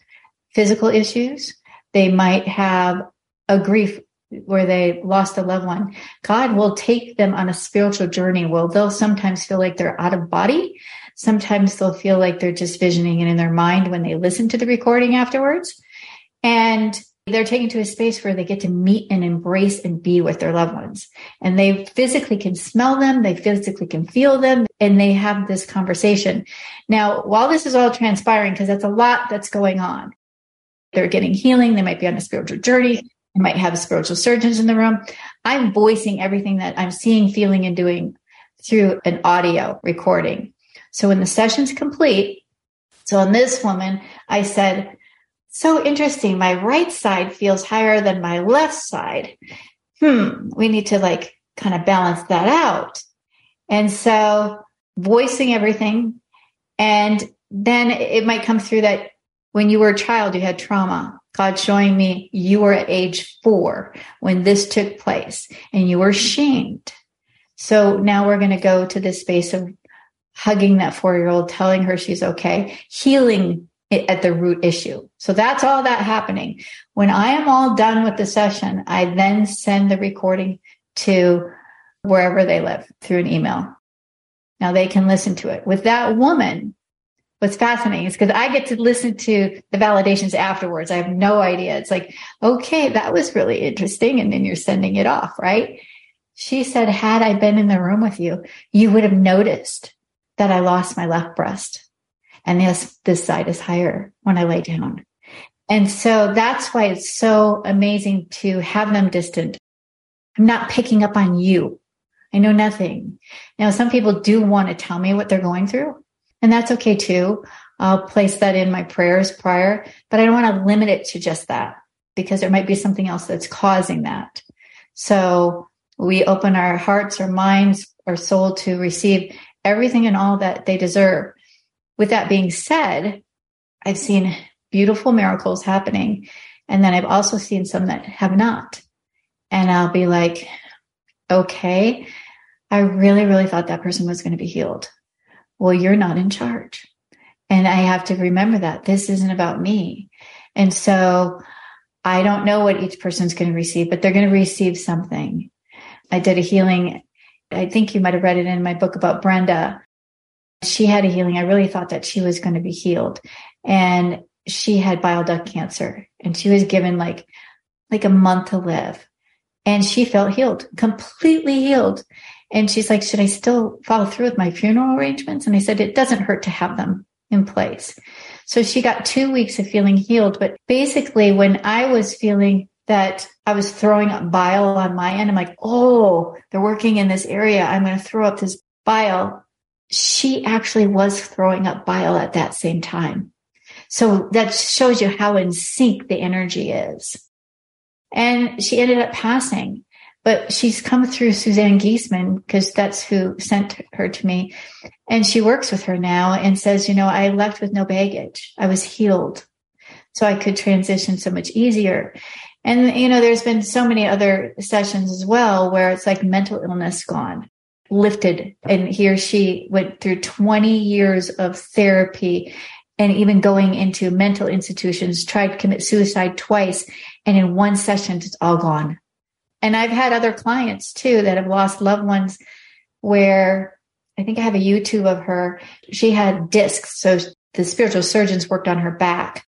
physical issues. They might have a grief where they lost a loved one. God will take them on a spiritual journey. Well, they'll sometimes feel like they're out of body. Sometimes they'll feel like they're just visioning it in their mind when they listen to the recording afterwards. And they're taken to a space where they get to meet and embrace and be with their loved ones. And they physically can smell them, they physically can feel them, and they have this conversation. Now, while this is all transpiring, because that's a lot that's going on, they're getting healing. They might be on a spiritual journey. They might have spiritual surgeons in the room. I'm voicing everything that I'm seeing, feeling, and doing through an audio recording. So when the session's complete, so on this woman, I said, so interesting. My right side feels higher than my left side. Hmm. We need to like kind of balance that out. And so voicing everything. And then it might come through that when you were a child, you had trauma. God showing me you were at age four when this took place and you were shamed. So now we're going to go to this space of hugging that four year old, telling her she's okay, healing at the root issue. So that's all that happening. When I am all done with the session, I then send the recording to wherever they live through an email. Now they can listen to it. With that woman, what's fascinating is because I get to listen to the validations afterwards. I have no idea. It's like, okay, that was really interesting. And then you're sending it off, right? She said, had I been in the room with you, you would have noticed that I lost my left breast. And this, this side is higher when I lay down. And so that's why it's so amazing to have them distant. I'm not picking up on you. I know nothing. Now, some people do want to tell me what they're going through, and that's okay too. I'll place that in my prayers prior, but I don't want to limit it to just that because there might be something else that's causing that. So we open our hearts, our minds, our soul to receive everything and all that they deserve. With that being said, I've seen beautiful miracles happening. And then I've also seen some that have not. And I'll be like, okay, I really, really thought that person was going to be healed. Well, you're not in charge. And I have to remember that this isn't about me. And so I don't know what each person's going to receive, but they're going to receive something. I did a healing. I think you might have read it in my book about Brenda. She had a healing. I really thought that she was going to be healed. And she had bile duct cancer and she was given like, like a month to live and she felt healed, completely healed. And she's like, should I still follow through with my funeral arrangements? And I said, it doesn't hurt to have them in place. So she got two weeks of feeling healed. But basically, when I was feeling that I was throwing up bile on my end, I'm like, oh, they're working in this area. I'm going to throw up this bile. She actually was throwing up bile at that same time. So that shows you how in sync the energy is. And she ended up passing but she's come through Suzanne Giesemann because that's who sent her to me. And she works with her now and says, you know, I left with no baggage. I was healed. So I could transition so much easier. And, you know, there's been so many other sessions as well where it's like mental illness gone, lifted. And he or she went through 20 years of therapy and even going into mental institutions, tried to commit suicide twice. And in one session, it's all gone and I've had other clients too that have lost loved ones where I think I have a YouTube of her. She had discs. So the spiritual surgeons worked on her back.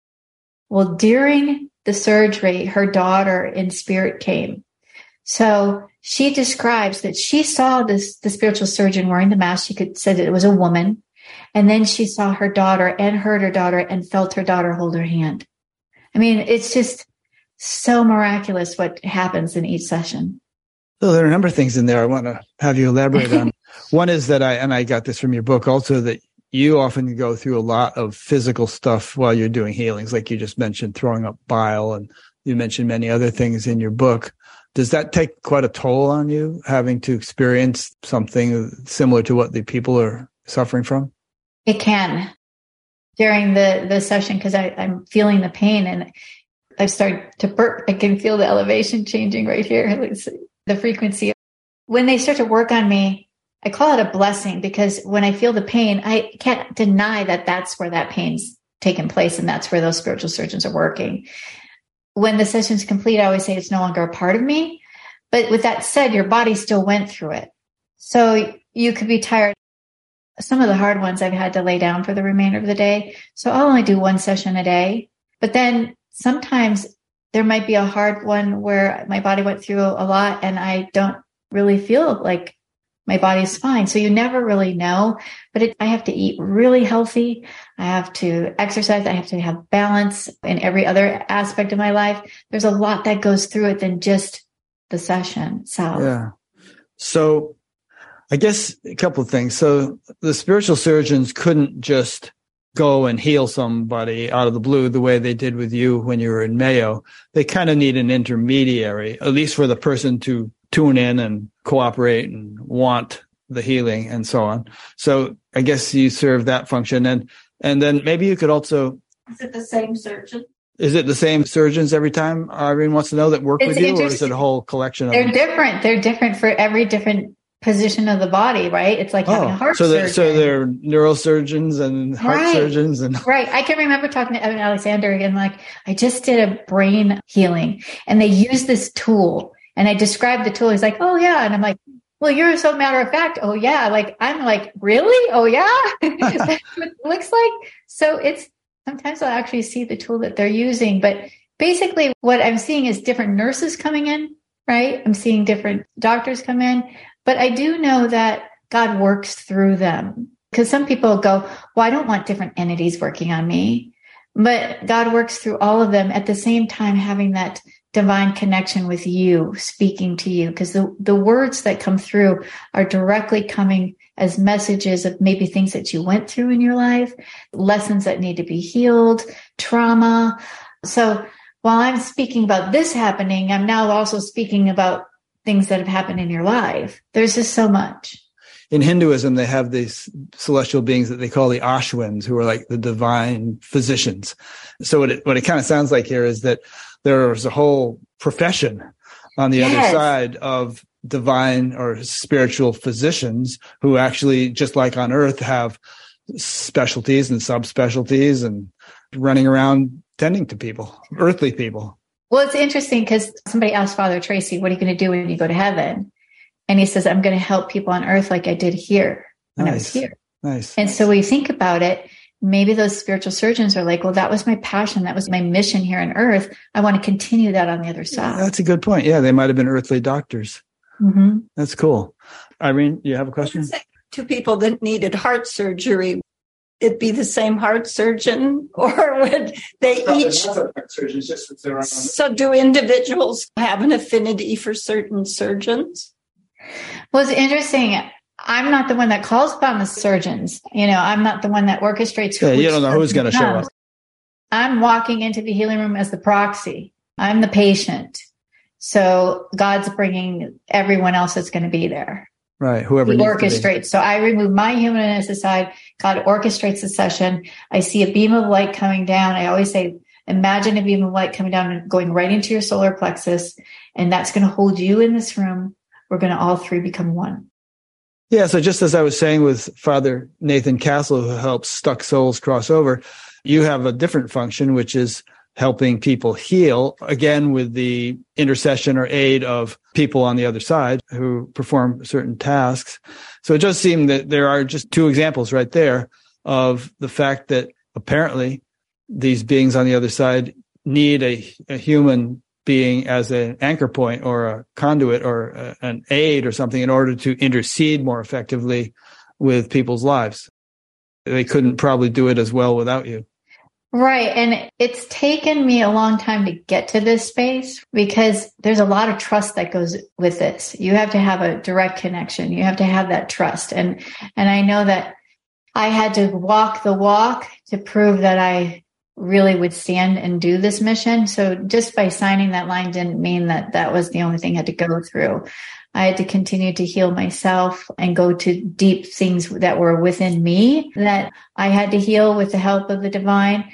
Well, during the surgery, her daughter in spirit came. So she describes that she saw this, the spiritual surgeon wearing the mask. She could said that it was a woman. And then she saw her daughter and heard her daughter and felt her daughter hold her hand. I mean, it's just, so miraculous what happens in each session. So there are a number of things in there I want to have you elaborate on. One is that I, and I got this from your book also, that you often go through a lot of physical stuff while you're doing healings, like you just mentioned, throwing up bile, and you mentioned many other things in your book. Does that take quite a toll on you, having to experience something similar to what the people are suffering from? It can during the the session because I'm feeling the pain and I start to burp. I can feel the elevation changing right here, the frequency. When they start to work on me, I call it a blessing because when I feel the pain, I can't deny that that's where that pain's taken place and that's where those spiritual surgeons are working. When the session's complete, I always say it's no longer a part of me. But with that said, your body still went through it. So you could be tired. Some of the hard ones I've had to lay down for the remainder of the day. So I'll only do one session a day. But then sometimes there might be a hard one where my body went through a lot and I don't really feel like my body's fine. So you never really know, but it, I have to eat really healthy. I have to exercise. I have to have balance in every other aspect of my life. There's a lot that goes through it than just the session itself. Yeah. So I guess a couple of things. So the spiritual surgeons couldn't just go and heal somebody out of the blue the way they did with you when you were in Mayo. They kind of need an intermediary, at least for the person to tune in and cooperate and want the healing and so on. So I guess you serve that function. And, and then maybe you could also. Is it the same surgeon? Is it the same surgeons every time Irene wants to know that work it's with you, or is it a whole collection of They're them? different. They're different for every different position of the body, right? It's like oh, having a oh, heart so surgeon. So they're neurosurgeons and heart right. surgeons and right. I can remember talking to Eben Alexander and like, I just did a brain healing and they use this tool and I described the tool. He's like, oh yeah. And I'm like, well, you're so matter of fact. Oh yeah. Like, I'm like, really? Oh yeah. it looks like. So it's sometimes I'll actually see the tool that they're using, but basically what I'm seeing is different nurses coming in, right? I'm seeing different doctors come in but I do know that God works through them because some people go, well, I don't want different entities working on me. But God works through all of them at the same time, having that divine connection with you, speaking to you, because the, the words that come through are directly coming as messages of maybe things that you went through in your life, lessons that need to be healed, trauma. So while I'm speaking about this happening, I'm now also speaking about things that have happened in your life. There's just so much. In Hinduism, they have these celestial beings that they call the Ashwins, who are like the divine physicians. So what it, what it kind of sounds like here is that there's a whole profession on the yes. other side of divine or spiritual physicians who actually, just like on earth, have specialties and subspecialties and running around tending to people, earthly people. Well, it's interesting because somebody asked Father Treacy, what are you going to do when you go to heaven? And he says, I'm going to help people on earth like I did here when nice. I was here. Nice. And so we think about it, maybe those spiritual surgeons are like, well, that was my passion. That was my mission here on earth. I want to continue that on the other side. That's a good point. Yeah, they might have been earthly doctors. Mm-hmm. That's cool. Irene, you have a question? To people that needed heart surgery, it be the same heart surgeon or would they no, each so do individuals have an affinity for certain surgeons well it's interesting i'm not the one that calls upon the surgeons you know i'm not the one that orchestrates yeah, you don't know who's going to show up i'm walking into the healing room as the proxy i'm the patient so god's bringing everyone else that's going to be there Right. Whoever he orchestrates. So I remove my humanness aside. God orchestrates the session. I see a beam of light coming down. I always say, imagine a beam of light coming down and going right into your solar plexus. And that's going to hold you in this room. We're going to all three become one. Yeah. So just as I was saying with Father Nathan Castle, who helps stuck souls cross over, you have a different function, which is helping people heal again with the intercession or aid of people on the other side who perform certain tasks. So it does seem that there are just two examples right there of the fact that apparently these beings on the other side need a, a human being as an anchor point or a conduit or a, an aid or something in order to intercede more effectively with people's lives. They couldn't probably do it as well without you. Right. And it's taken me a long time to get to this space because there's a lot of trust that goes with this. You have to have a direct connection. You have to have that trust. And, and I know that I had to walk the walk to prove that I really would stand and do this mission. So just by signing that line didn't mean that that was the only thing I had to go through. I had to continue to heal myself and go to deep things that were within me that I had to heal with the help of the divine.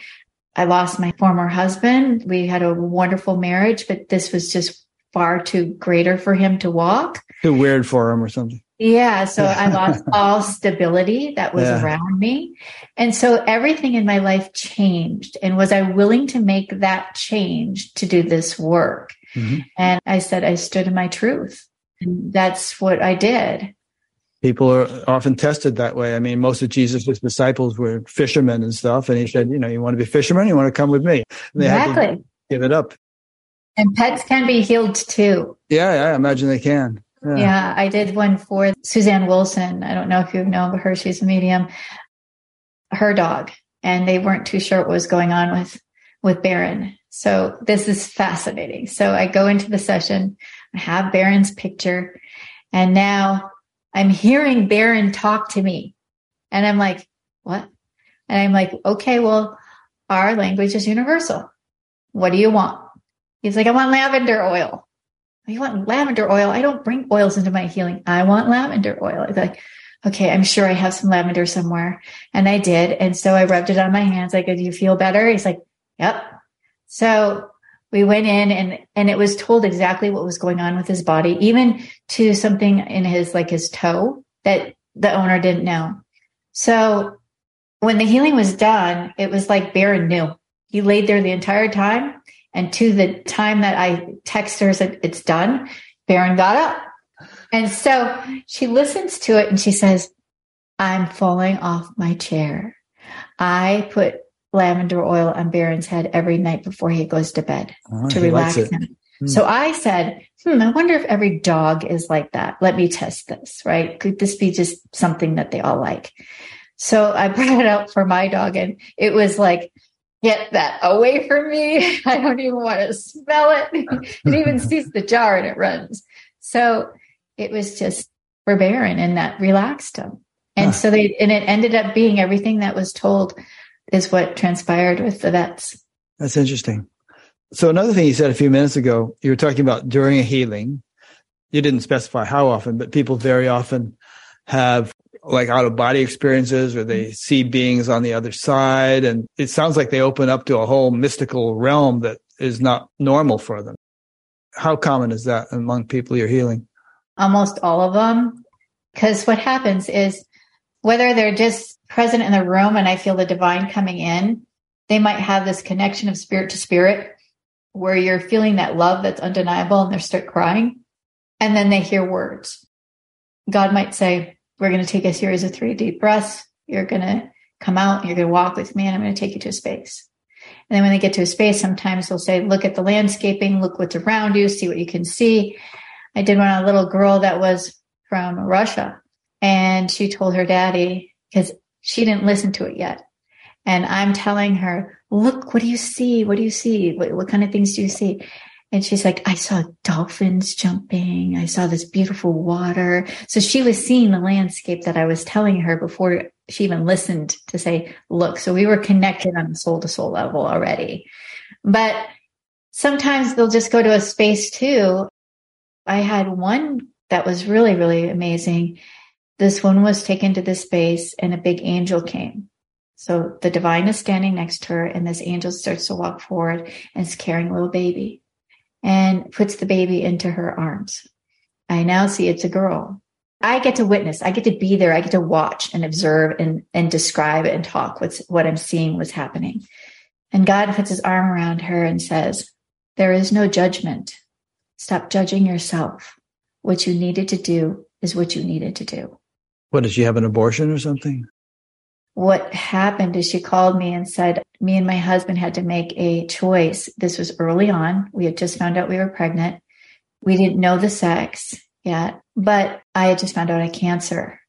I lost my former husband. We had a wonderful marriage, but this was just far too greater for him to walk. Too weird for him or something. Yeah. So I lost all stability that was yeah. around me. And so everything in my life changed. And was I willing to make that change to do this work? Mm-hmm. And I said, I stood in my truth. And that's what I did. People are often tested that way. I mean, most of Jesus' disciples were fishermen and stuff. And he said, you know, you want to be fishermen? You want to come with me? And they exactly. had to give it up. And pets can be healed too. Yeah, I imagine they can. Yeah. yeah, I did one for Suzanne Wilson. I don't know if you know her. She's a medium. Her dog, and they weren't too sure what was going on with with Baron. So this is fascinating. So I go into the session. I have Baron's picture, and now I'm hearing Baron talk to me, and I'm like, "What?" And I'm like, "Okay, well, our language is universal. What do you want?" He's like, "I want lavender oil." You want lavender oil? I don't bring oils into my healing. I want lavender oil. It's like, okay, I'm sure I have some lavender somewhere. And I did. And so I rubbed it on my hands. Go, do you feel better? He's like, yep. So we went in and, and it was told exactly what was going on with his body, even to something in his, like his toe that the owner didn't know. So when the healing was done, it was like Baron knew. He laid there the entire time and to the time that I text her said it's done, Baron got up. And so she listens to it and she says, I'm falling off my chair. I put lavender oil on Baron's head every night before he goes to bed oh, to relax him. Hmm. So I said, hmm, I wonder if every dog is like that. Let me test this, right? Could this be just something that they all like? So I brought it out for my dog and it was like get that away from me. I don't even want to smell it. it even sees the jar and it runs. So it was just for Baron and that relaxed him. And huh. so they, and it ended up being everything that was told is what transpired with the vets. That's interesting. So another thing you said a few minutes ago, you were talking about during a healing. You didn't specify how often, but people very often have like out of body experiences or they mm-hmm. see beings on the other side. And it sounds like they open up to a whole mystical realm that is not normal for them. How common is that among people you're healing? Almost all of them. Because what happens is whether they're just present in the room and I feel the divine coming in, they might have this connection of spirit to spirit where you're feeling that love that's undeniable and they start crying. And then they hear words. God might say, we're going to take a series of three deep breaths. You're going to come out you're going to walk with me and I'm going to take you to a space. And then when they get to a space, sometimes they'll say, look at the landscaping, look what's around you, see what you can see. I did one on a little girl that was from Russia and she told her daddy because she didn't listen to it yet. And I'm telling her, look, what do you see? What do you see? What, what kind of things do you see? And she's like, I saw dolphins jumping. I saw this beautiful water. So she was seeing the landscape that I was telling her before she even listened to say, look. So we were connected on a soul to soul level already. But sometimes they'll just go to a space too. I had one that was really, really amazing. This one was taken to this space and a big angel came. So the divine is standing next to her and this angel starts to walk forward and is carrying a little baby and puts the baby into her arms. I now see it's a girl. I get to witness. I get to be there. I get to watch and observe and, and describe and talk what's what I'm seeing was happening. And God puts his arm around her and says, there is no judgment. Stop judging yourself. What you needed to do is what you needed to do. What did she have an abortion or something? what happened is she called me and said, me and my husband had to make a choice. This was early on. We had just found out we were pregnant. We didn't know the sex yet, but I had just found out I had cancer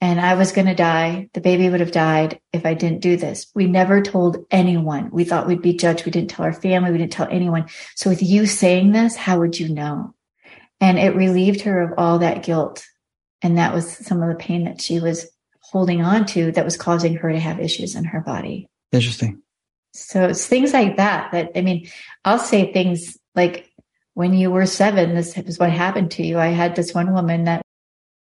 and I was going to die. The baby would have died if I didn't do this. We never told anyone. We thought we'd be judged. We didn't tell our family. We didn't tell anyone. So with you saying this, how would you know? And it relieved her of all that guilt. And that was some of the pain that she was holding on to that was causing her to have issues in her body. Interesting. So it's things like that that I mean, I'll say things like when you were seven, this is what happened to you. I had this one woman that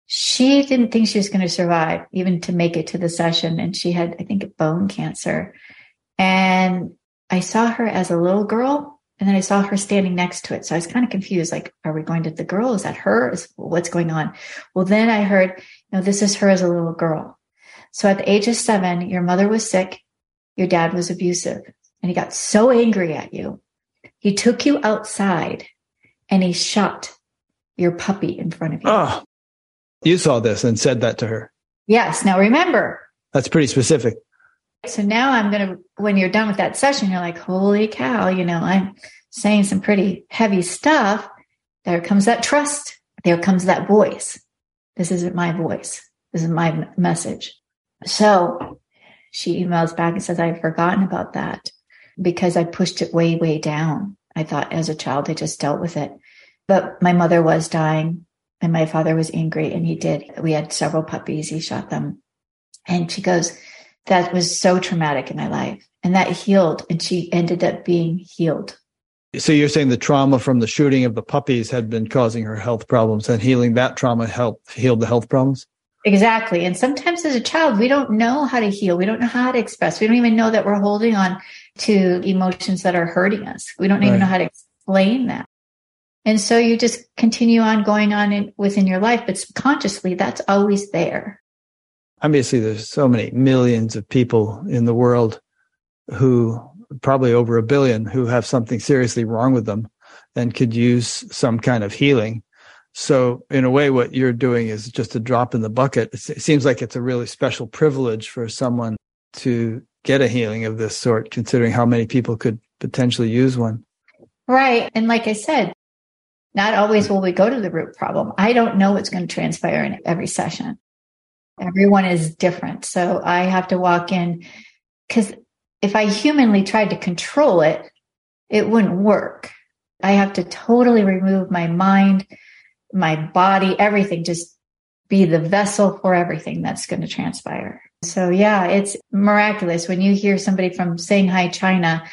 she didn't think she was going to survive even to make it to the session. And she had, I think, bone cancer. And I saw her as a little girl and then I saw her standing next to it. So I was kind of confused. Like, are we going to the girl? Is that her? Is what's going on? Well, then I heard, you know, this is her as a little girl. So at the age of seven, your mother was sick. Your dad was abusive and he got so angry at you. He took you outside and he shot your puppy in front of you. Oh, you saw this and said that to her. Yes. Now remember, that's pretty specific. So now I'm going to, when you're done with that session, you're like, holy cow, you know, I'm saying some pretty heavy stuff. There comes that trust. There comes that voice. This isn't my voice. This is my message. So she emails back and says, I've forgotten about that because I pushed it way, way down. I thought as a child, I just dealt with it. But my mother was dying and my father was angry and he did. We had several puppies. He shot them. And she goes, that was so traumatic in my life and that healed and she ended up being healed so you're saying the trauma from the shooting of the puppies had been causing her health problems and healing that trauma helped healed the health problems exactly. And sometimes as a child we don't know how to heal. We don't know how to express. We don't even know that we're holding on to emotions that are hurting us. We don't even know how to explain that. And so you just continue on going on in, within your life but subconsciously that's always there. Obviously there's so many millions of people in the world who probably over a billion who have something seriously wrong with them and could use some kind of healing. So in a way, what you're doing is just a drop in the bucket. It seems like it's a really special privilege for someone to get a healing of this sort, considering how many people could potentially use one. Right. And like I said, not always will we go to the root problem. I don't know what's going to transpire in every session. Everyone is different. So I have to walk in because if I humanly tried to control it, it wouldn't work. I have to totally remove my mind, my body, everything, just be the vessel for everything that's going to transpire. So yeah, it's miraculous when you hear somebody from Shanghai, China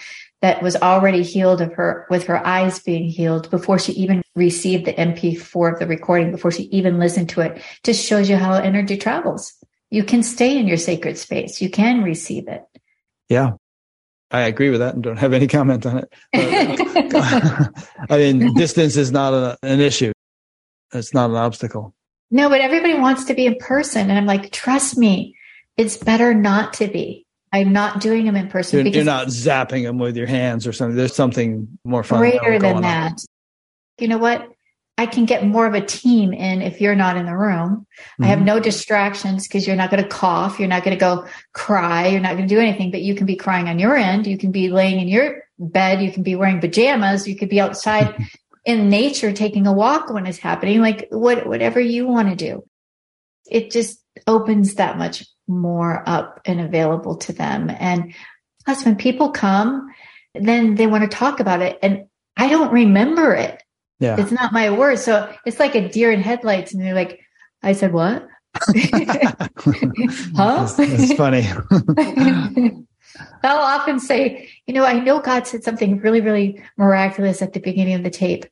that was already healed of her with her eyes being healed before she even received the MP4 of the recording, before she even listened to it, just shows you how energy travels. You can stay in your sacred space. You can receive it. Yeah. I agree with that and don't have any comment on it. But, I mean, distance is not a, an issue. It's not an obstacle. No, but everybody wants to be in person. And I'm like, trust me, it's better not to be. I'm not doing them in person. You're, because you're not zapping them with your hands or something. There's something more fun. Greater than that. On. You know what? I can get more of a team in if you're not in the room. Mm-hmm. I have mm-hmm. no distractions because you're not going to cough. You're not going to go cry. You're not going to do anything, but you can be crying on your end. You can be laying in your bed. You can be wearing pajamas. You could be outside in nature taking a walk when it's happening. Like what, whatever you want to do. It just opens that much more up and available to them. And plus when people come, then they want to talk about it and I don't remember it. Yeah. It's not my word. So it's like a deer in headlights. And they're like, I said, what? huh? It's funny. I'll often say, you know, I know God said something really, really miraculous at the beginning of the tape.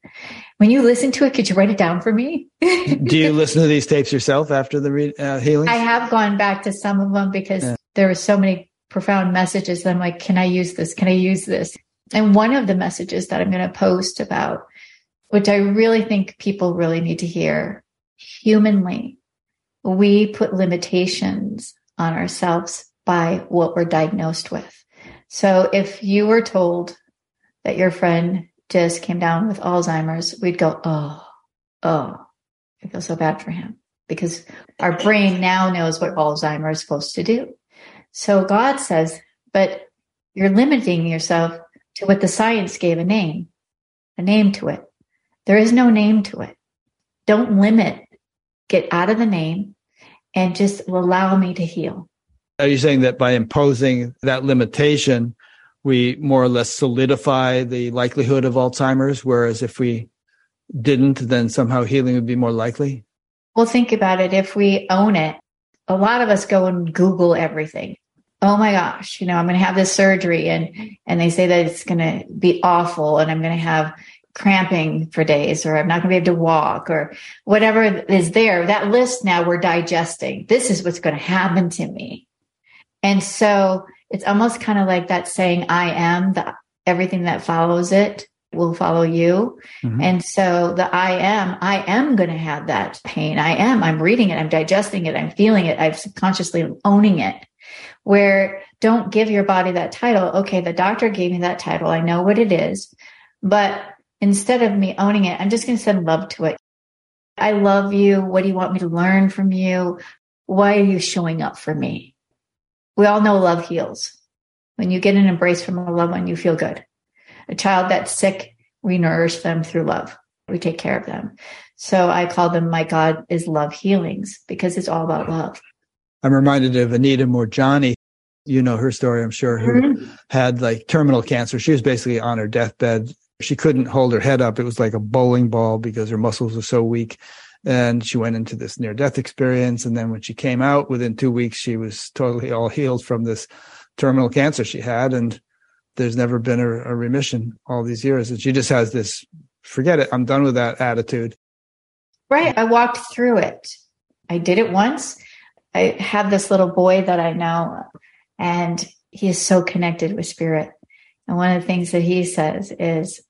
When you listen to it, could you write it down for me? Do you listen to these tapes yourself after the re- uh, healing? I have gone back to some of them because yeah. there were so many profound messages that I'm like, can I use this? Can I use this? And one of the messages that I'm going to post about, which I really think people really need to hear humanly, we put limitations on ourselves by what we're diagnosed with. So if you were told that your friend just came down with Alzheimer's, we'd go, oh, oh, I feel so bad for him because our brain now knows what Alzheimer's is supposed to do. So God says, but you're limiting yourself to what the science gave a name, a name to it. There is no name to it. Don't limit. Get out of the name and just allow me to heal. Are you saying that by imposing that limitation, we more or less solidify the likelihood of Alzheimer's? Whereas if we didn't, then somehow healing would be more likely? Well, think about it. If we own it, a lot of us go and Google everything. Oh my gosh, you know, I'm going to have this surgery and, and they say that it's going to be awful and I'm going to have cramping for days or I'm not going to be able to walk or whatever is there. That list now we're digesting. This is what's going to happen to me. And so it's almost kind of like that saying, I am the everything that follows it will follow you. Mm-hmm. And so the I am, I am going to have that pain. I am, I'm reading it. I'm digesting it. I'm feeling it. I'm subconsciously owning it where don't give your body that title. Okay. The doctor gave me that title. I know what it is, but instead of me owning it, I'm just going to send love to it. I love you. What do you want me to learn from you? Why are you showing up for me? We all know love heals. When you get an embrace from a loved one, you feel good. A child that's sick, we nourish them through love. We take care of them. So I call them my God is love healings because it's all about love. I'm reminded of Anita Moorjani. You know her story, I'm sure, who mm-hmm. had like terminal cancer. She was basically on her deathbed. She couldn't hold her head up. It was like a bowling ball because her muscles were so weak and she went into this near death experience. And then when she came out within two weeks, she was totally all healed from this terminal cancer she had. And there's never been a, a remission all these years. And she just has this, forget it. I'm done with that attitude. Right. I walked through it. I did it once. I have this little boy that I know and he is so connected with spirit. And one of the things that he says is,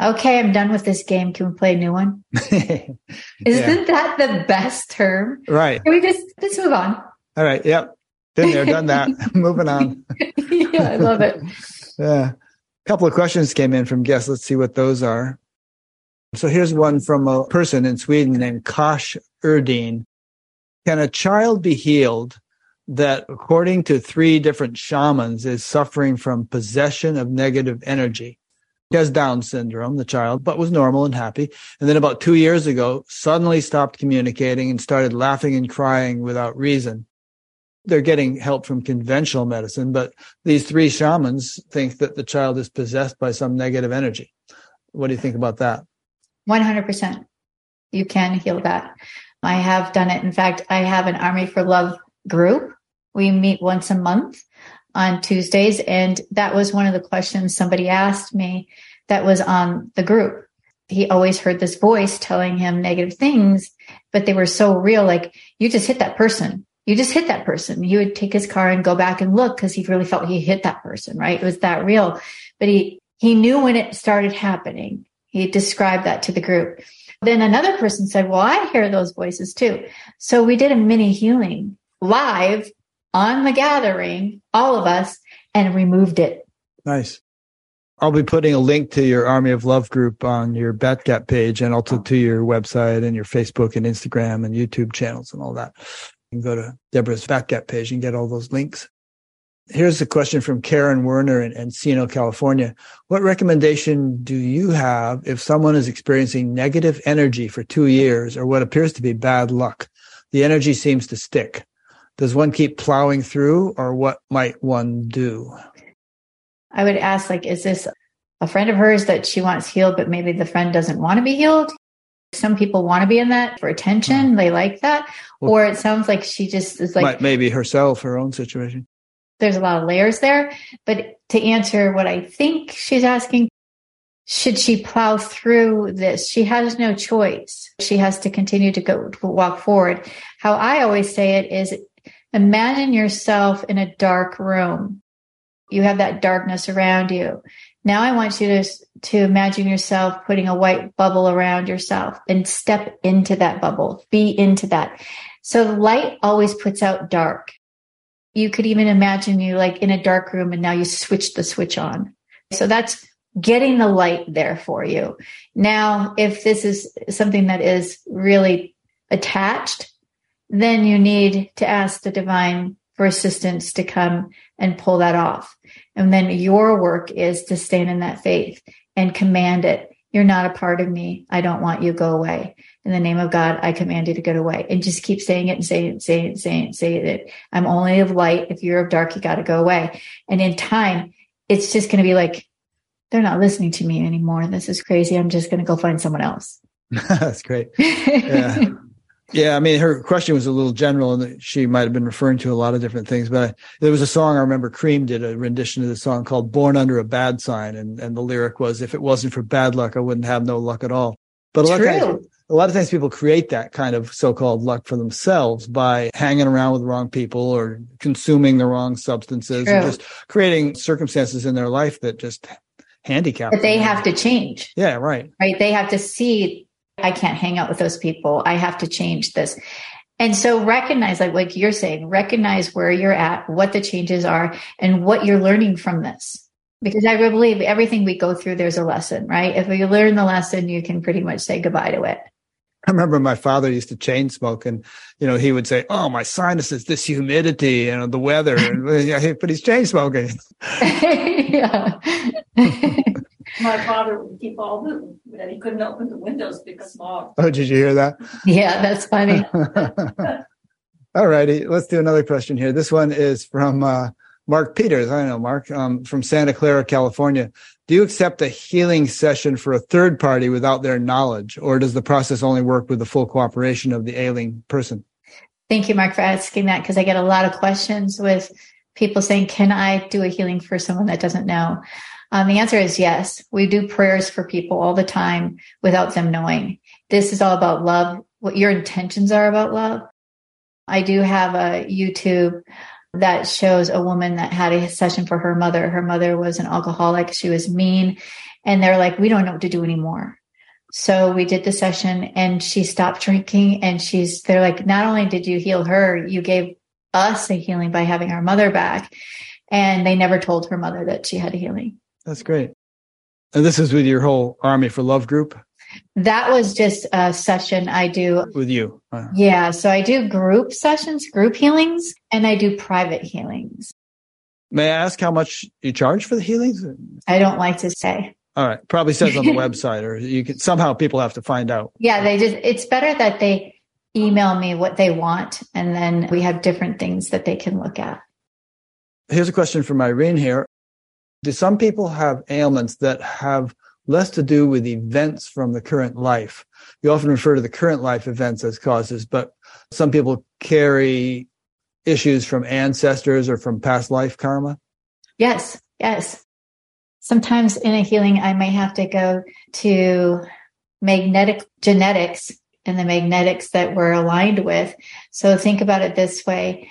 okay, I'm done with this game. Can we play a new one? Isn't yeah. that the best term? Right. Can we just let's move on? All right. Yep. Been there, done that. Moving on. yeah, I love it. yeah. A couple of questions came in from guests. Let's see what those are. So here's one from a person in Sweden named Kosh Erdine. Can a child be healed that, according to three different shamans, is suffering from possession of negative energy? He has Down syndrome, the child, but was normal and happy. And then about two years ago, suddenly stopped communicating and started laughing and crying without reason. they're getting help from conventional medicine, but these three shamans think that the child is possessed by some negative energy. What do you think about that? 100%. You can heal that. I have done it. In fact, I have an Army for Love group. We meet once a month on Tuesdays. And that was one of the questions somebody asked me that was on the group. He always heard this voice telling him negative things, but they were so real. Like, you just hit that person. You just hit that person. He would take his car and go back and look because he really felt he hit that person, right? It was that real. But he, he knew when it started happening. He described that to the group. Then another person said, well, I hear those voices too. So we did a mini healing live on the gathering, all of us, and removed it. Nice. I'll be putting a link to your Army of Love group on your Batgap page and also to your website and your Facebook and Instagram and YouTube channels and all that. You can go to Deborah's Batgap page and get all those links. Here's a question from Karen Werner in Encino, California. What recommendation do you have if someone is experiencing negative energy for two years or what appears to be bad luck? The energy seems to stick. Does one keep plowing through or what might one do? I would ask, like, is this a friend of hers that she wants healed, but maybe the friend doesn't want to be healed? Some people want to be in that for attention. Mm-hmm. They like that. Well, or it sounds like she just is like maybe herself, her own situation there's a lot of layers there. But to answer what I think she's asking, should she plow through this? She has no choice. She has to continue to go to walk forward. How I always say it is imagine yourself in a dark room. You have that darkness around you. Now I want you to, to imagine yourself putting a white bubble around yourself and step into that bubble, be into that. So light always puts out dark. You could even imagine you like in a dark room and now you switch the switch on. So that's getting the light there for you. Now, if this is something that is really attached, then you need to ask the divine for assistance to come and pull that off. And then your work is to stand in that faith and command it. You're not a part of me. I don't want you. Go away in the name of God, I command you to go away. And just keep saying it and saying it, saying it, saying it, saying it. I'm only of light. If you're of dark, you got to go away. And in time, it's just going to be like, they're not listening to me anymore. This is crazy. I'm just going to go find someone else. That's great. Yeah. yeah. I mean, her question was a little general and she might have been referring to a lot of different things, but I, there was a song I remember Cream did a rendition of the song called Born Under a Bad Sign. And, and the lyric was, if it wasn't for bad luck, I wouldn't have no luck at all. But a lot, times, a lot of times people create that kind of so-called luck for themselves by hanging around with the wrong people or consuming the wrong substances True. and just creating circumstances in their life that just handicap. But they have to change. Yeah, right. Right. They have to see I can't hang out with those people. I have to change this. And so recognize, like, like you're saying, recognize where you're at, what the changes are, and what you're learning from this because I believe everything we go through, there's a lesson, right? If you learn the lesson, you can pretty much say goodbye to it. I remember my father used to chain smoke and, you know, he would say, Oh, my sinuses, this humidity, you know, the weather, but he's chain smoking. yeah. my father would keep all the, he couldn't open the windows because smog. Oh, did you hear that? Yeah, that's funny. all righty. Let's do another question here. This one is from, uh, Mark Peters, I know Mark, um, from Santa Clara, California. Do you accept a healing session for a third party without their knowledge, or does the process only work with the full cooperation of the ailing person? Thank you, Mark, for asking that because I get a lot of questions with people saying, Can I do a healing for someone that doesn't know? Um, the answer is yes. We do prayers for people all the time without them knowing. This is all about love, what your intentions are about love. I do have a YouTube that shows a woman that had a session for her mother. Her mother was an alcoholic. She was mean. And they're like, we don't know what to do anymore. So we did the session and she stopped drinking and she's, they're like, not only did you heal her, you gave us a healing by having our mother back. And they never told her mother that she had a healing. That's great. And this is with your whole Army for Love group? That was just a session I do with you. Uh, yeah. So I do group sessions, group healings, and I do private healings. May I ask how much you charge for the healings? I don't like to say. All right. Probably says on the website or you can somehow people have to find out. Yeah. They just, it's better that they email me what they want. And then we have different things that they can look at. Here's a question from Irene here. Do some people have ailments that have less to do with events from the current life? You often refer to the current life events as causes, but some people carry issues from ancestors or from past life karma. Yes, yes. Sometimes in a healing, I may have to go to magnetic genetics and the magnetics that we're aligned with. So think about it this way.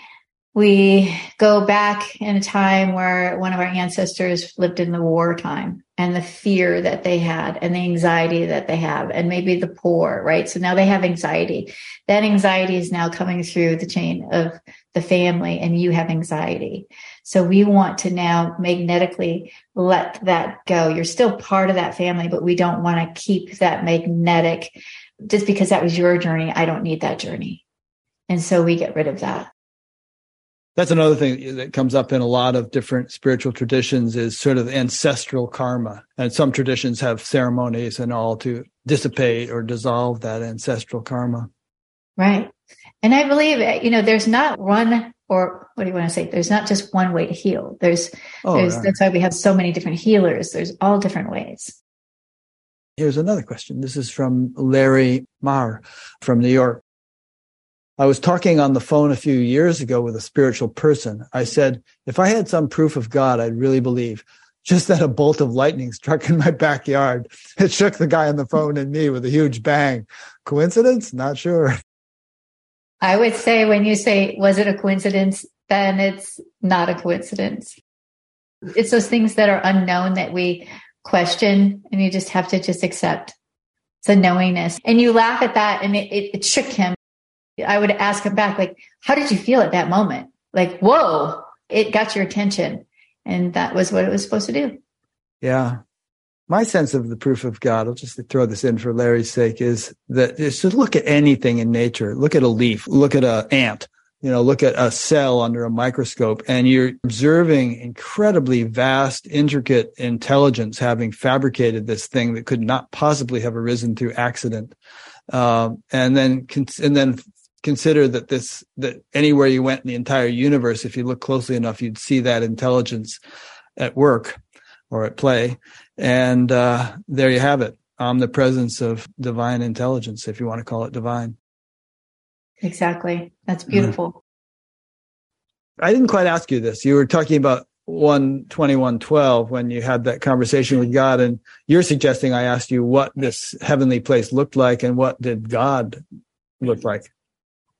We go back in a time where one of our ancestors lived in the wartime and the fear that they had and the anxiety that they have and maybe the poor, right? So now they have anxiety. That anxiety is now coming through the chain of the family and you have anxiety. So we want to now magnetically let that go. You're still part of that family, but we don't want to keep that magnetic just because that was your journey. I don't need that journey. And so we get rid of that that's another thing that comes up in a lot of different spiritual traditions is sort of ancestral karma. And some traditions have ceremonies and all to dissipate or dissolve that ancestral karma. Right. And I believe, you know, there's not one or what do you want to say? There's not just one way to heal. There's, oh, there's right. that's why we have so many different healers. There's all different ways. Here's another question. This is from Larry Marr from New York. I was talking on the phone a few years ago with a spiritual person. I said, if I had some proof of God, I'd really believe. Just that a bolt of lightning struck in my backyard. It shook the guy on the phone and me with a huge bang. Coincidence? Not sure. I would say when you say, was it a coincidence? Then it's not a coincidence. It's those things that are unknown that we question and you just have to just accept. It's a knowingness. And you laugh at that and it, it, it shook him I would ask him back, like, how did you feel at that moment? Like, whoa, it got your attention. And that was what it was supposed to do. Yeah. My sense of the proof of God, I'll just throw this in for Larry's sake, is that to look at anything in nature. Look at a leaf, look at an ant, you know, look at a cell under a microscope and you're observing incredibly vast, intricate intelligence having fabricated this thing that could not possibly have arisen through accident. Um, and then, and then consider that this that anywhere you went in the entire universe if you look closely enough you'd see that intelligence at work or at play. And uh, there you have it omnipresence of divine intelligence if you want to call it divine. Exactly. That's beautiful. Mm-hmm. i didn't quite ask you this. You were talking about 12112 when you had that conversation with god and you're suggesting i asked you what this heavenly place looked like and what did god look like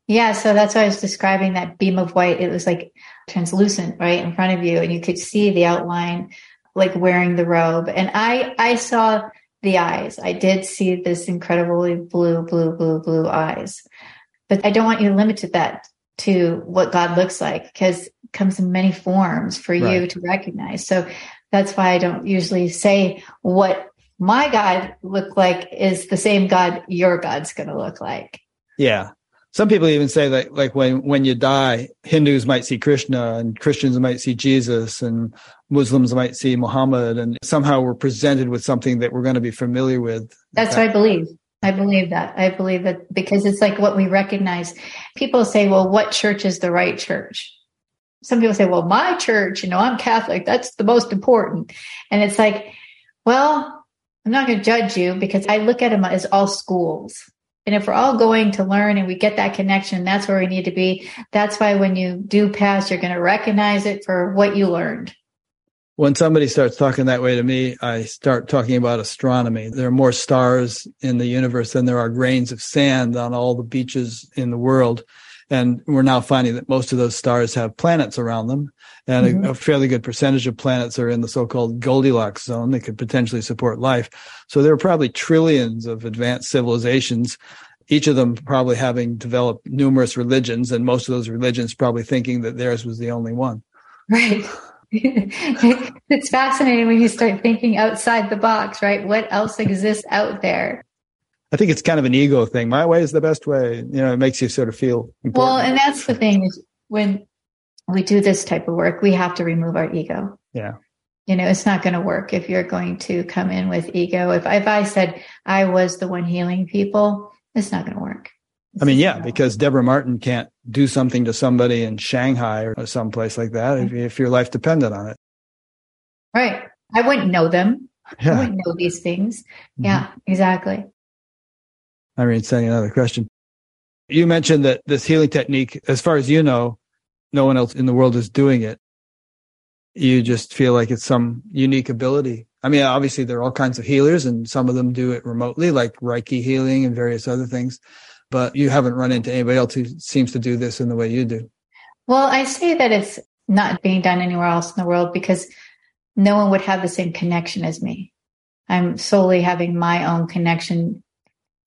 yeah, so that's why I was describing that beam of white. It was like translucent right in front of you, and you could see the outline, like wearing the robe. And I, I saw the eyes. I did see this incredibly blue, blue, blue, blue eyes. But I don't want you to limit that to what God looks like because it comes in many forms for right. you to recognize. So that's why I don't usually say what my God look like is the same God your God's going to look like. Yeah some people even say that like when when you die hindus might see krishna and christians might see jesus and muslims might see muhammad and somehow we're presented with something that we're going to be familiar with. That's what i believe. I believe that. I believe that because it's like what we recognize. People say well what church is the right church? Some people say well my church you know i'm catholic. That's the most important. And it's like well i'm not going to judge you because i look at them as all schools and if we're all going to learn and we get that connection, that's where we need to be. That's why when you do pass, you're going to recognize it for what you learned. When somebody starts talking that way to me, I start talking about astronomy. There are more stars in the universe than there are grains of sand on all the beaches in the world. And we're now finding that most of those stars have planets around them. And mm-hmm. a, a, fairly good percentage of planets are in the so-called Goldilocks zone that could potentially support life. So there are probably trillions of advanced civilizations, each of them probably having developed numerous religions, and most of those religions probably thinking that theirs was the only one. Right. it's fascinating when you start thinking outside the box, right? What else exists out there? I think it's kind of an ego thing. My way is the best way. You know, it makes you sort of feel important. Well, and that's the thing is when we do this type of work, we have to remove our ego. Yeah. You know, it's not going to work if you're going to come in with ego. If, if I said I was the one healing people, it's not going to work. I mean, yeah, because Deborah Martin can't do something to somebody in Shanghai or someplace like that if, if your life depended on it. Right. I wouldn't know them. Yeah. I wouldn't know these things. Mm-hmm. Yeah, exactly. Irene, sending another question. You mentioned that this healing technique, as far as you know, no one else in the world is doing it. You just feel like it's some unique ability. I mean, obviously there are all kinds of healers and some of them do it remotely, like Reiki healing and various other things, but you haven't run into anybody else who seems to do this in the way you do. Well, I say that it's not being done anywhere else in the world because no one would have the same connection as me. I'm solely having my own connection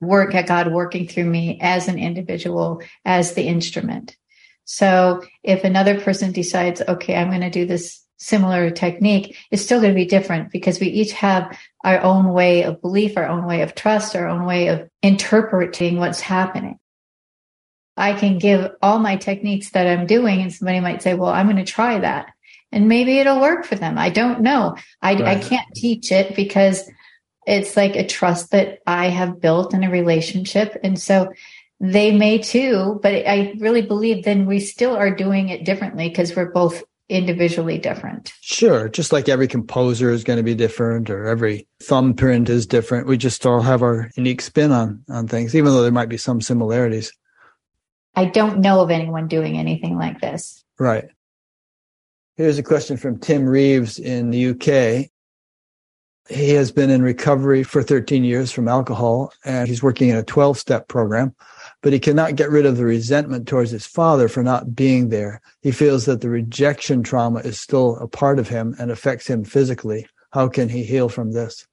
work at God working through me as an individual, as the instrument. So if another person decides, okay, I'm going to do this similar technique, it's still going to be different because we each have our own way of belief, our own way of trust, our own way of interpreting what's happening. I can give all my techniques that I'm doing and somebody might say, well, I'm going to try that and maybe it'll work for them. I don't know. I, right. I can't teach it because it's like a trust that I have built in a relationship. And so they may too, but I really believe then we still are doing it differently because we're both individually different. Sure. Just like every composer is going to be different or every thumbprint is different. We just all have our unique spin on, on things, even though there might be some similarities. I don't know of anyone doing anything like this. Right. Here's a question from Tim Reeves in the UK. He has been in recovery for 13 years from alcohol and he's working in a 12 step program, but he cannot get rid of the resentment towards his father for not being there. He feels that the rejection trauma is still a part of him and affects him physically. How can he heal from this?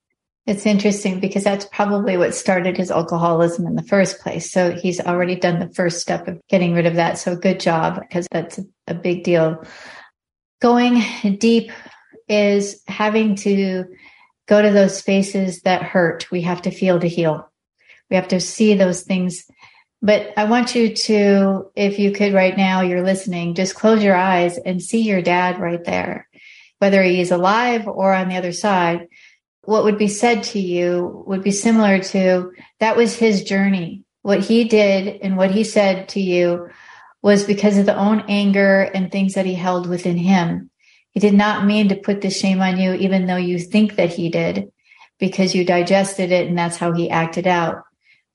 It's interesting because that's probably what started his alcoholism in the first place. So he's already done the first step of getting rid of that. So good job because that's a big deal going deep is having to go to those spaces that hurt. We have to feel to heal. We have to see those things. But I want you to, if you could right now, you're listening, just close your eyes and see your dad right there, whether he is alive or on the other side. What would be said to you would be similar to that was his journey. What he did and what he said to you was because of the own anger and things that he held within him. He did not mean to put the shame on you, even though you think that he did, because you digested it and that's how he acted out.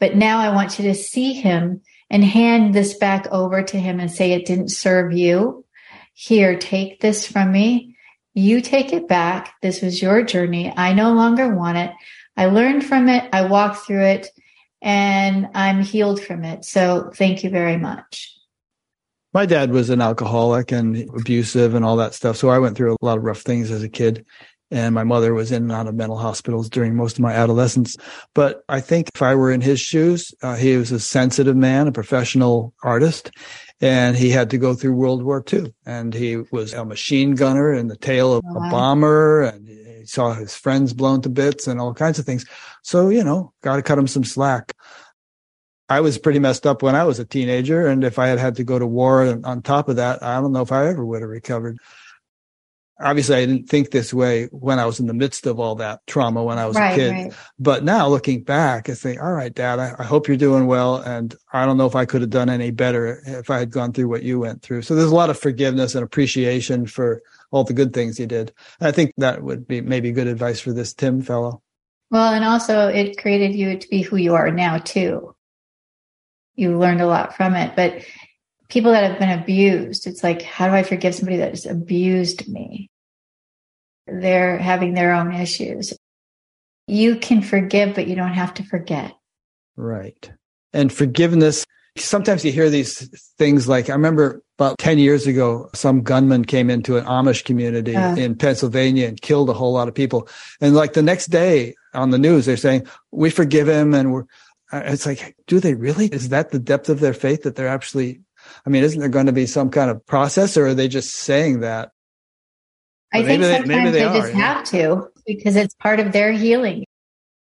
But now I want you to see him and hand this back over to him and say, it didn't serve you. Here, take this from me. You take it back. This was your journey. I no longer want it. I learned from it. I walked through it and I'm healed from it. So thank you very much my dad was an alcoholic and abusive and all that stuff. So I went through a lot of rough things as a kid. And my mother was in and out of mental hospitals during most of my adolescence. But I think if I were in his shoes, uh, he was a sensitive man, a professional artist, and he had to go through World War II. And he was a machine gunner in the tail of wow. a bomber, and he saw his friends blown to bits and all kinds of things. So, you know, got to cut him some slack. I was pretty messed up when I was a teenager. And if I had had to go to war on top of that, I don't know if I ever would have recovered. Obviously, I didn't think this way when I was in the midst of all that trauma when I was right, a kid. Right. But now looking back, I think, all right, dad, I, I hope you're doing well. And I don't know if I could have done any better if I had gone through what you went through. So there's a lot of forgiveness and appreciation for all the good things you did. And I think that would be maybe good advice for this Tim fellow. Well, and also it created you to be who you are now too you learned a lot from it. But people that have been abused, it's like, how do I forgive somebody that has abused me? They're having their own issues. You can forgive, but you don't have to forget. Right. And forgiveness, sometimes you hear these things like, I remember about 10 years ago, some gunman came into an Amish community uh, in Pennsylvania and killed a whole lot of people. And like the next day on the news, they're saying, we forgive him and we're, it's like, do they really? Is that the depth of their faith that they're actually, I mean, isn't there going to be some kind of process or are they just saying that? I think sometimes they, they, they are, just yeah. have to because it's part of their healing.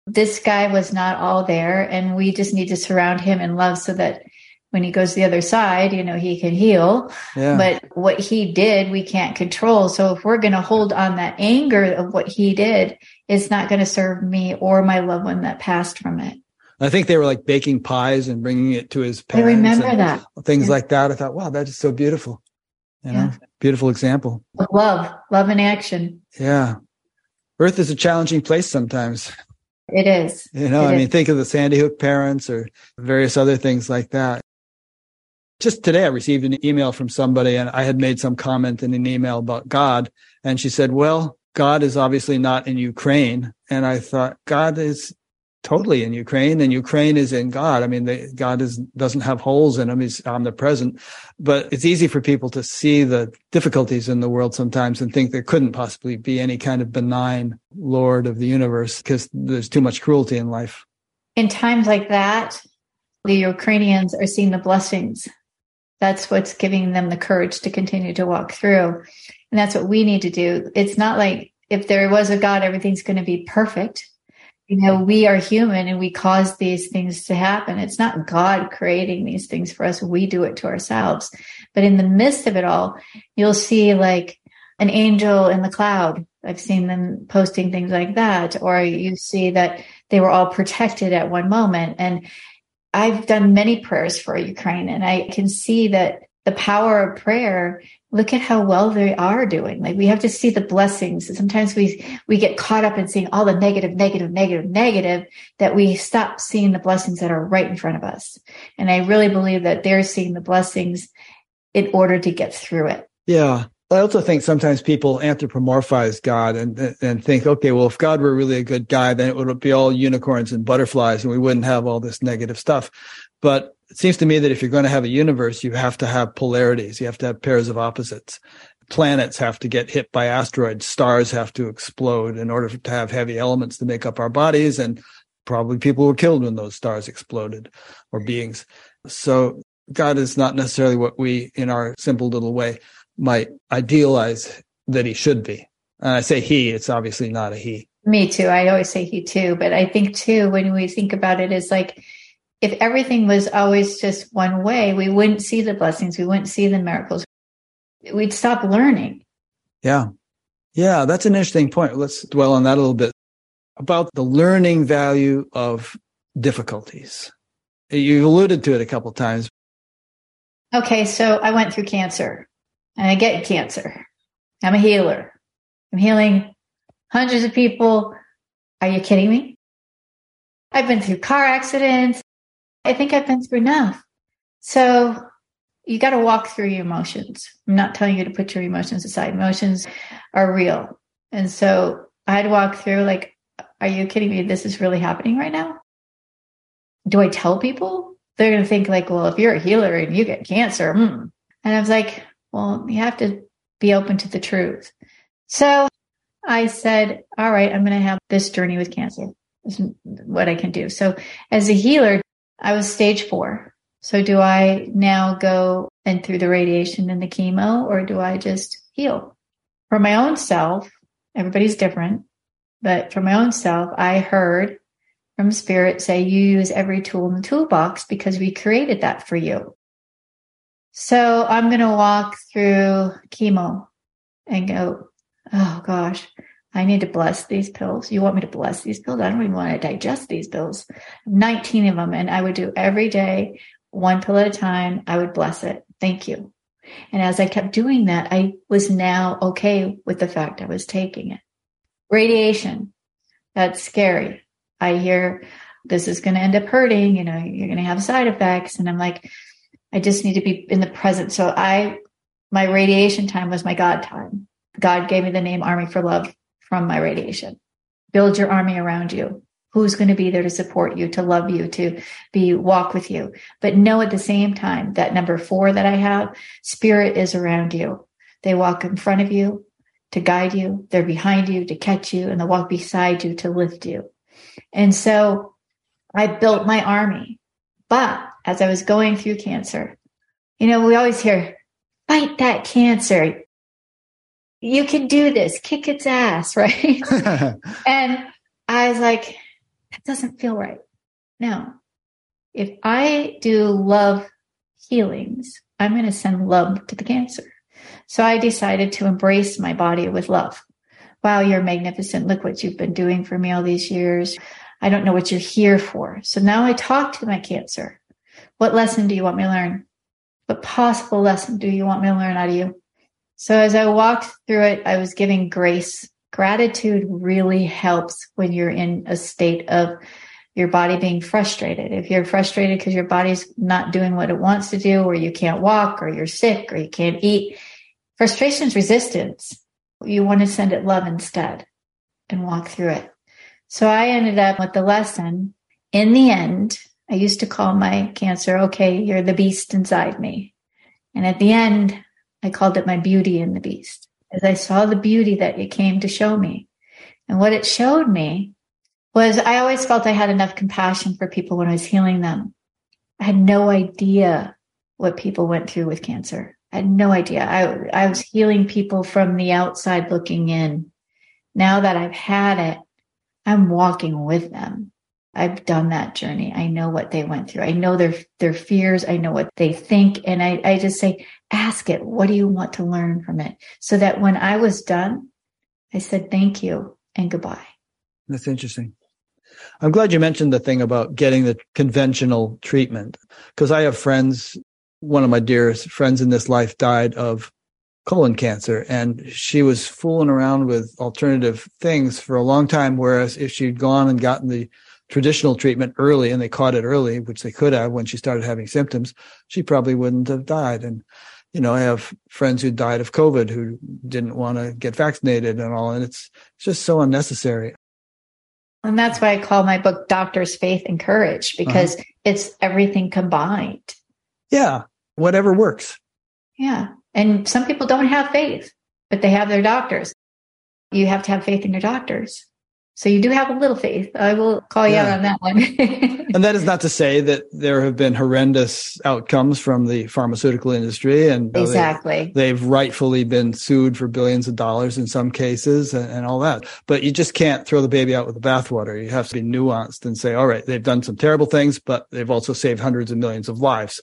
This guy was not all there and we just need to surround him in love so that when he goes to the other side, you know, he can heal. Yeah. But what he did, we can't control. So if we're going to hold on that anger of what he did, it's not going to serve me or my loved one that passed from it. I think they were like baking pies and bringing it to his parents. I remember that. Things yeah. like that. I thought, wow, that is so beautiful. You know, yeah. beautiful example. Love, love in action. Yeah. Earth is a challenging place sometimes. It is. You know, it I is. mean, think of the Sandy Hook parents or various other things like that. Just today, I received an email from somebody and I had made some comment in an email about God. And she said, well, God is obviously not in Ukraine. And I thought, God is totally in Ukraine and Ukraine is in God. I mean, they, God is, doesn't have holes in him. He's omnipresent, but it's easy for people to see the difficulties in the world sometimes and think there couldn't possibly be any kind of benign Lord of the universe because there's too much cruelty in life. In times like that, the Ukrainians are seeing the blessings. That's what's giving them the courage to continue to walk through. And that's what we need to do. It's not like if there was a God, everything's going to be perfect you know, we are human and we cause these things to happen. It's not God creating these things for us. We do it to ourselves. But in the midst of it all, you'll see like an angel in the cloud. I've seen them posting things like that. Or you see that they were all protected at one moment. And I've done many prayers for Ukraine and I can see that the power of prayer look at how well they are doing. Like we have to see the blessings. Sometimes we we get caught up in seeing all the negative negative negative negative that we stop seeing the blessings that are right in front of us. And i really believe that they're seeing the blessings in order to get through it. Yeah. I also think sometimes people anthropomorphize God and and think, okay, well, if God were really a good guy, then it would be all unicorns and butterflies, and we wouldn't have all this negative stuff. But it seems to me that if you're going to have a universe, you have to have polarities. You have to have pairs of opposites. Planets have to get hit by asteroids. Stars have to explode in order to have heavy elements to make up our bodies. And probably people were killed when those stars exploded or mm-hmm. beings. So God is not necessarily what we, in our simple little way, might idealize that he should be. And I say he, it's obviously not a he. Me too. I always say he too. But I think too, when we think about it, is like, if everything was always just one way, we wouldn't see the blessings, we wouldn't see the miracles. We'd stop learning. Yeah. Yeah, that's an interesting point. Let's dwell on that a little bit about the learning value of difficulties. You alluded to it a couple times. Okay, so I went through cancer and I get cancer. I'm a healer. I'm healing hundreds of people. Are you kidding me? I've been through car accidents. I think I've been through enough. So you got to walk through your emotions. I'm not telling you to put your emotions aside. Emotions are real. And so I had to walk through like, are you kidding me? This is really happening right now. Do I tell people? They're going to think like, well, if you're a healer and you get cancer, hmm. and I was like, well, you have to be open to the truth. So I said, all right, I'm going to have this journey with cancer. This is what I can do. So as a healer, I was stage four. So do I now go and through the radiation and the chemo or do I just heal? For my own self, everybody's different, but for my own self, I heard from spirit say you use every tool in the toolbox because we created that for you. So I'm going to walk through chemo and go, oh gosh, I need to bless these pills. You want me to bless these pills? I don't even want to digest these pills. 19 of them. And I would do every day, one pill at a time. I would bless it. Thank you. And as I kept doing that, I was now okay with the fact I was taking it. Radiation. That's scary. I hear this is going to end up hurting. You know, you're going to have side effects. And I'm like, I just need to be in the present. So I, my radiation time was my God time. God gave me the name Army for Love from my radiation. Build your army around you. Who's going to be there to support you, to love you, to be walk with you. But know at the same time that number four that I have, spirit is around you. They walk in front of you to guide you. They're behind you to catch you and they walk beside you to lift you. And so I built my army. But as I was going through cancer, you know, we always hear, fight that cancer you can do this, kick its ass, right? and I was like, that doesn't feel right. No. If I do love healings, I'm going to send love to the cancer. So I decided to embrace my body with love. Wow, you're magnificent. Look what you've been doing for me all these years. I don't know what you're here for. So now I talk to my cancer. What lesson do you want me to learn? What possible lesson do you want me to learn out of you? So as I walked through it, I was giving grace. Gratitude really helps when you're in a state of your body being frustrated. If you're frustrated because your body's not doing what it wants to do, or you can't walk, or you're sick, or you can't eat, frustration is resistance. You want to send it love instead and walk through it. So I ended up with the lesson. In the end, I used to call my cancer, okay, you're the beast inside me. And at the end, I called it my beauty in the beast as I saw the beauty that it came to show me. And what it showed me was I always felt I had enough compassion for people when I was healing them. I had no idea what people went through with cancer. I had no idea. I, I was healing people from the outside looking in. Now that I've had it, I'm walking with them. I've done that journey. I know what they went through. I know their their fears. I know what they think. And I, I just say, ask it. What do you want to learn from it? So that when I was done, I said thank you and goodbye. That's interesting. I'm glad you mentioned the thing about getting the conventional treatment because I have friends. One of my dearest friends in this life died of colon cancer and she was fooling around with alternative things for a long time. Whereas if she'd gone and gotten the traditional treatment early and they caught it early, which they could have when she started having symptoms, she probably wouldn't have died. And, you know, I have friends who died of COVID who didn't want to get vaccinated and all. And it's, it's just so unnecessary. And that's why I call my book Doctor's Faith and Courage because uh-huh. it's everything combined. Yeah. Whatever works. Yeah. And some people don't have faith, but they have their doctors. You have to have faith in your doctors. So you do have a little faith. I will call you yeah. out on that one. and that is not to say that there have been horrendous outcomes from the pharmaceutical industry, and exactly they, have rightfully been sued for billions of dollars in some cases, and, and, all that. But you just can't throw the baby out with the bathwater. You have to be nuanced and say, all right, they've done some terrible things, but they've also saved hundreds of millions of lives.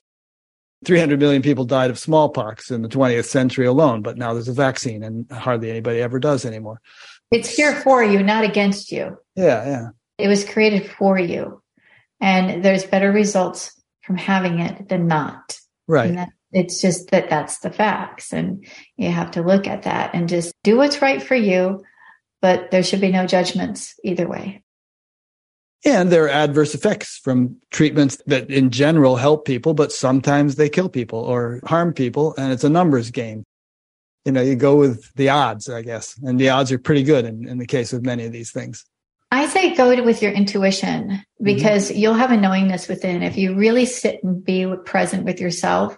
300 million people died of smallpox in the 20th century alone, but now there's a vaccine, and hardly anybody ever does anymore. It's here for you, not against you. Yeah, yeah. It was created for you. And there's better results from having it than not. Right. That, it's just that that's the facts. And you have to look at that and just do what's right for you. But there should be no judgments either way. And there are adverse effects from treatments that in general help people, but sometimes they kill people or harm people. And it's a numbers game you know, you go with the odds, I guess. And the odds are pretty good in, in the case of many of these things. I say go with your intuition mm-hmm. because mm-hmm. you'll have a knowingness within. If you really sit and be present with yourself,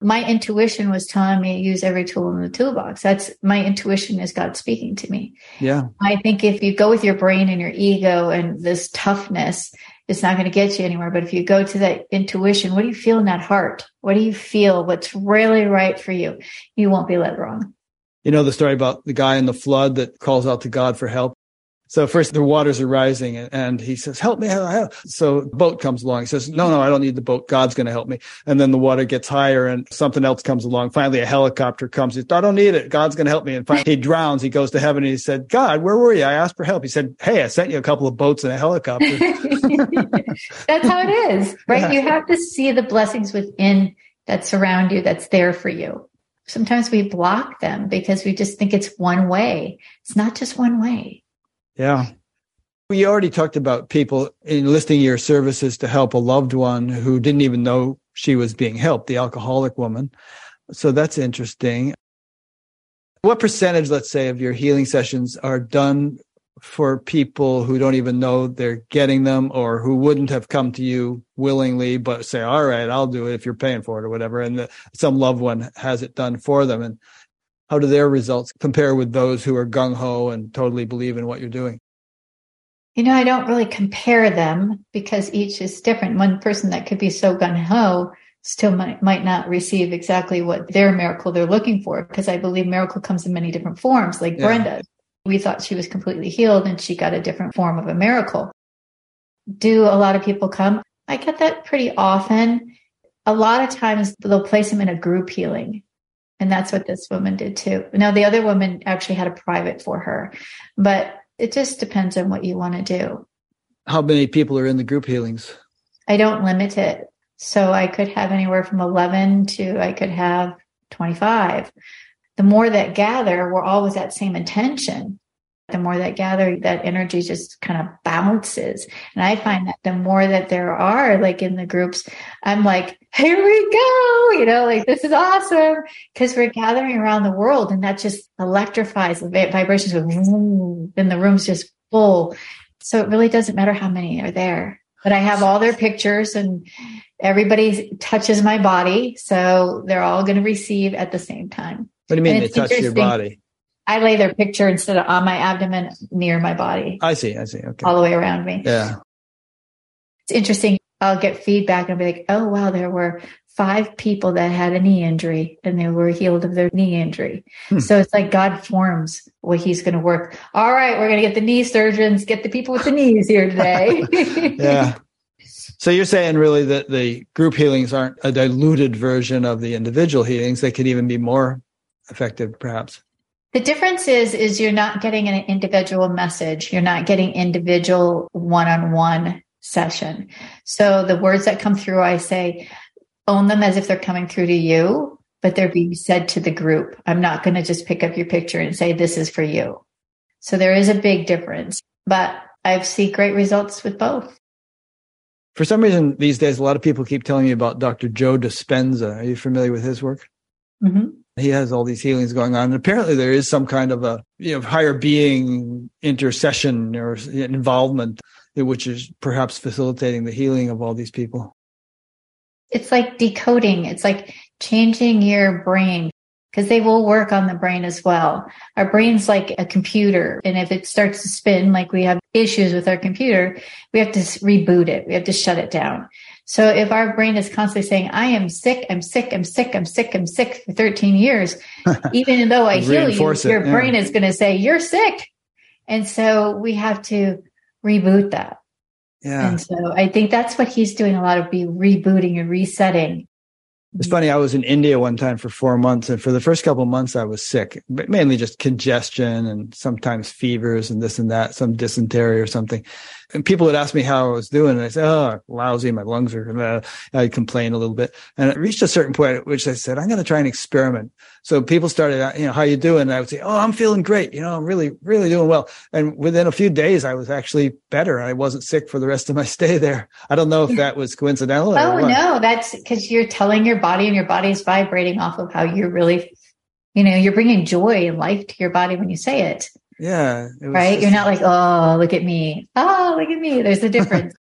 my intuition was telling me use every tool in the toolbox. That's my intuition is God speaking to me. Yeah. I think if you go with your brain and your ego and this toughness, it's not going to get you anywhere. But if you go to that intuition, what do you feel in that heart? What do you feel? What's really right for you? You won't be led wrong. You know the story about the guy in the flood that calls out to God for help? So first the waters are rising and he says, help me. So the boat comes along. He says, no, no, I don't need the boat. God's going to help me. And then the water gets higher and something else comes along. Finally, a helicopter comes. He says, I don't need it. God's going to help me. And finally he drowns. He goes to heaven and he said, God, where were you? I asked for help. He said, Hey, I sent you a couple of boats and a helicopter. that's how it is, right? Yeah. You have to see the blessings within that surround you that's there for you. Sometimes we block them because we just think it's one way. It's not just one way. Yeah. We already talked about people enlisting your services to help a loved one who didn't even know she was being helped, the alcoholic woman. So that's interesting. What percentage, let's say, of your healing sessions are done for people who don't even know they're getting them or who wouldn't have come to you willingly, but say, all right, I'll do it if you're paying for it or whatever. And the, some loved one has it done for them. And how do their results compare with those who are gung ho and totally believe in what you're doing? You know, I don't really compare them because each is different. One person that could be so gung ho still might, might not receive exactly what their miracle they're looking for because I believe miracle comes in many different forms, like yeah. Brenda. We thought she was completely healed and she got a different form of a miracle. Do a lot of people come? I get that pretty often. A lot of times they'll place them in a group healing and that's what this woman did too. Now, the other woman actually had a private for her, but it just depends on what you want to do. How many people are in the group healings? I don't limit it. So I could have anywhere from 11 to I could have 25. The more that gather, we're all with that same intention. The more that gather, that energy just kind of bounces. And I find that the more that there are like in the groups, I'm like, here we go, you know, like this is awesome because we're gathering around the world and that just electrifies the vibrations. Then the room's just full. So it really doesn't matter how many are there but I have all their pictures and everybody touches my body. So they're all going to receive at the same time. What do you mean they touch your body? I lay their picture instead of on my abdomen near my body. I see. I see. Okay. All the way around me. Yeah. It's interesting. I'll get feedback and I'll be like, oh, wow, there were five people that had a knee injury and they were healed of their knee injury. Hmm. So it's like God forms what he's going to work. All right, we're going to get the knee surgeons, get the people with the knees here today. yeah. So you're saying really that the group healings aren't a diluted version of the individual healings. They could even be more effective, perhaps. The difference is, is you're not getting an individual message. You're not getting individual one-on-one session. So the words that come through, I say, own them as if they're coming through to you, but they're being said to the group. I'm not going to just pick up your picture and say, this is for you. So there is a big difference, but I've seen great results with both. For some reason, these days, a lot of people keep telling me about Dr. Joe Dispenza. Are you familiar with his work? Mm-hmm. He has all these healings going on. And apparently there is some kind of a you know, higher being intercession or involvement, which is perhaps facilitating the healing of all these people it's like decoding. It's like changing your brain because they will work on the brain as well. Our brain's like a computer. And if it starts to spin, like we have issues with our computer, we have to reboot it. We have to shut it down. So if our brain is constantly saying, I am sick, I'm sick, I'm sick, I'm sick, I'm sick for 13 years, even though I heal you, it, your yeah. brain is going to say, you're sick. And so we have to reboot that. Yeah. And so I think that's what he's doing a lot of be rebooting and resetting. It's funny. I was in India one time for four months, and for the first couple months, I was sick, but mainly just congestion and sometimes fevers and this and that, some dysentery or something and people would ask me how I was doing, and I said, "Oh, lousy. My lungs are." Uh, I'd complain a little bit, and it reached a certain point at which I said, "I'm going to try and experiment." So people started, you know, how you doing? And I would say, "Oh, I'm feeling great. You know, I'm really, really doing well." And within a few days, I was actually better. I wasn't sick for the rest of my stay there. I don't know if that was coincidental. oh no, that's because you're telling your body, and your body is vibrating off of how you're really, you know, you're bringing joy and life to your body when you say it. Yeah. It right. You're not like, oh, look at me. Oh, look at me. There's a difference.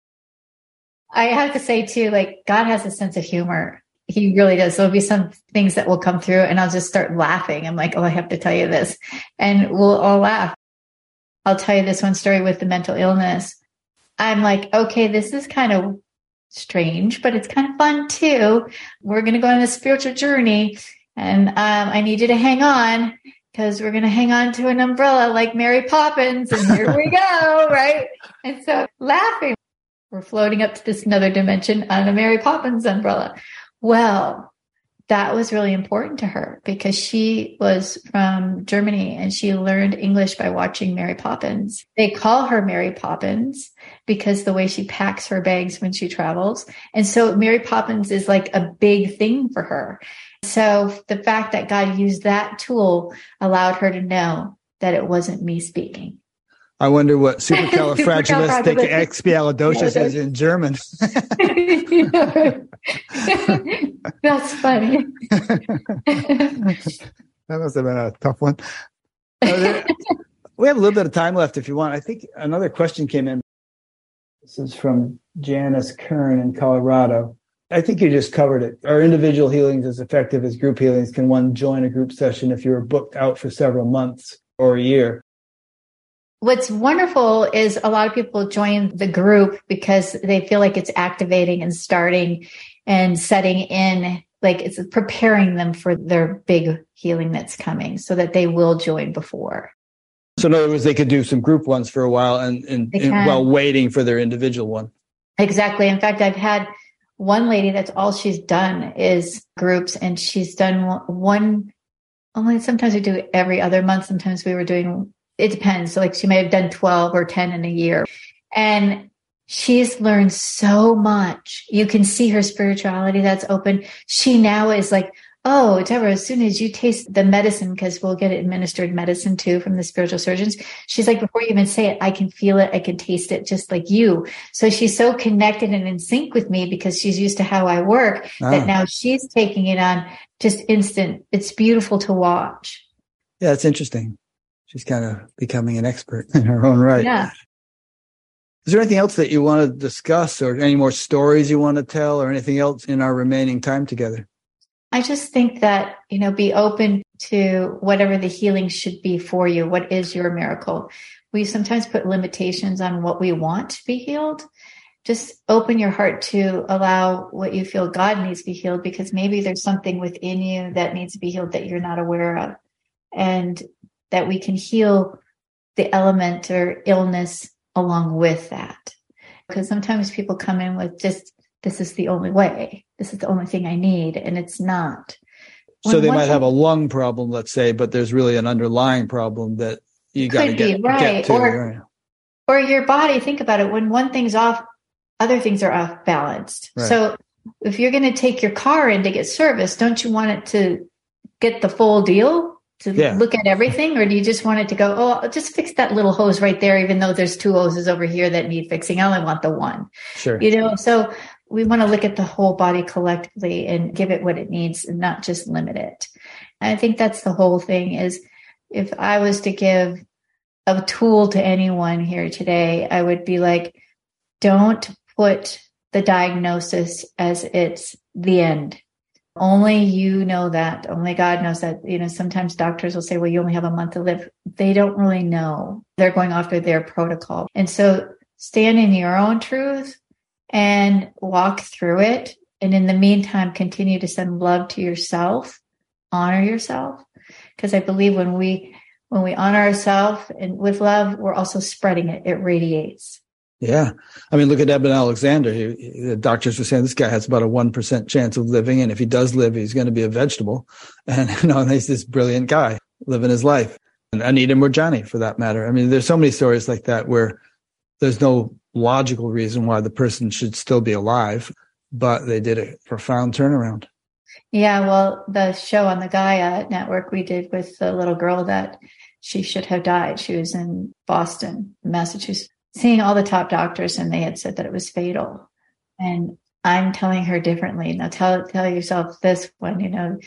I have to say too, like God has a sense of humor. He really does. There'll be some things that will come through and I'll just start laughing. I'm like, oh, I have to tell you this. And we'll all laugh. I'll tell you this one story with the mental illness. I'm like, okay, this is kind of strange, but it's kind of fun too. We're going to go on a spiritual journey and um, I need you to hang on because we're going to hang on to an umbrella like Mary Poppins and here we go, right? And so laughing, we're floating up to this another dimension on a Mary Poppins umbrella. Well, that was really important to her because she was from Germany and she learned English by watching Mary Poppins. They call her Mary Poppins because the way she packs her bags when she travels. And so Mary Poppins is like a big thing for her. So the fact that God used that tool allowed her to know that it wasn't me speaking. I wonder what supercalifragilisticexpialidocious is in German. That's funny. that must have been a tough one. we have a little bit of time left if you want. I think another question came in. This is from Janice Kern in Colorado. I think you just covered it. Are individual healings as effective as group healings? Can one join a group session if you're booked out for several months or a year? What's wonderful is a lot of people join the group because they feel like it's activating and starting and setting in, like it's preparing them for their big healing that's coming so that they will join before. So in other words, they could do some group ones for a while and, and, and while waiting for their individual one. Exactly. In fact, I've had one lady that's all she's done is groups and she's done one only sometimes we do every other month sometimes we were doing it depends so like she may have done 12 or 10 in a year and she's learned so much. You can see her spirituality that's open. She now is like, oh, Deborah, as soon as you taste the medicine, because we'll get it administered medicine too from the spiritual surgeons, she's like, before you even say it, I can feel it. I can taste it just like you. So she's so connected and in sync with me because she's used to how I work ah. that now she's taking it on just instant. It's beautiful to watch. Yeah, it's interesting. She's kind of becoming an expert in her own right. Yeah. Is there anything else that you want to discuss or any more stories you want to tell or anything else in our remaining time together? I just think that, you know, be open to whatever the healing should be for you. What is your miracle? We sometimes put limitations on what we want to be healed. Just open your heart to allow what you feel God needs to be healed because maybe there's something within you that needs to be healed that you're not aware of. And that we can heal the element or illness along with that. Because sometimes people come in with just, this is the only way. This is the only thing I need. And it's not. When so they might have a lung problem, let's say, but there's really an underlying problem that you got to get, right. get to. Or, right. or your body, think about it. When one thing's off, other things are off balanced. Right. So if you're going to take your car in to get service, don't you want it to get the full deal? to yeah. look at everything, or do you just want it to go? Oh, I'll just fix that little hose right there, even though there's two hoses over here that need fixing. I only want the one. Sure. You know, so we want to look at the whole body collectively and give it what it needs, and not just limit it. And I think that's the whole thing. Is if I was to give a tool to anyone here today, I would be like, don't put the diagnosis as it's the end only you know that. Only God knows that. You know, sometimes doctors will say, well, you only have a month to live. They don't really know. They're going after their protocol. And so stand in your own truth and walk through it. And in the meantime, continue to send love to yourself, honor yourself. Because I believe when we, when we honor ourselves and with love, we're also spreading it. It radiates. Yeah. I mean, look at Eben Alexander. He, the doctors were saying this guy has about a 1% chance of living. And if he does live, he's going to be a vegetable. And, you know, he's this brilliant guy living his life. And Anita Moorjani, for that matter. I mean, there's so many stories like that where there's no logical reason why the person should still be alive, but they did a profound turnaround. Yeah. Well, the show on the Gaia network we did with the little girl that she should have died. She was in Boston, Massachusetts seeing all the top doctors and they had said that it was fatal. And I'm telling her differently. Now tell tell yourself this one, you know,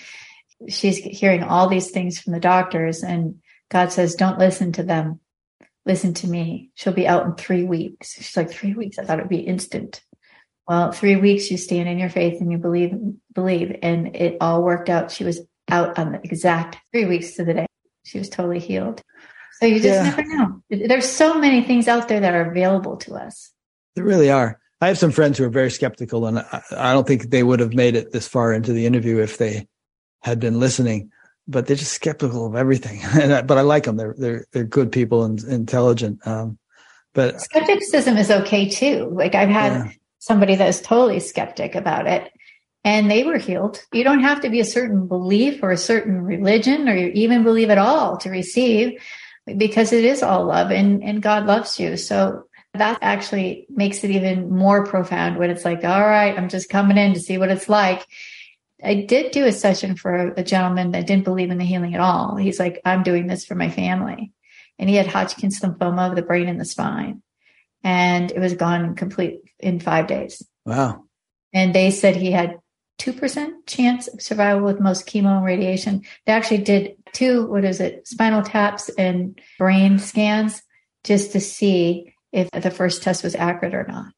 she's hearing all these things from the doctors and God says, Don't listen to them. Listen to me. She'll be out in three weeks. She's like, Three weeks? I thought it'd be instant. Well, three weeks you stand in your faith and you believe believe. And it all worked out. She was out on the exact three weeks to the day. She was totally healed. So you just yeah. never know. There's so many things out there that are available to us. There really are. I have some friends who are very skeptical, and I, I don't think they would have made it this far into the interview if they had been listening. But they're just skeptical of everything. I, but I like them. They're they're they're good people and intelligent. Um, but skepticism is okay too. Like I've had yeah. somebody that is totally skeptic about it, and they were healed. You don't have to be a certain belief or a certain religion or even believe at all to receive because it is all love and, and God loves you. So that actually makes it even more profound when it's like, all right, I'm just coming in to see what it's like. I did do a session for a, a gentleman that didn't believe in the healing at all. He's like, I'm doing this for my family. And he had Hodgkin's lymphoma of the brain and the spine. And it was gone complete in five days. Wow. And they said he had 2% chance of survival with most chemo and radiation. They actually did two, what is it, spinal taps and brain scans just to see if the first test was accurate or not.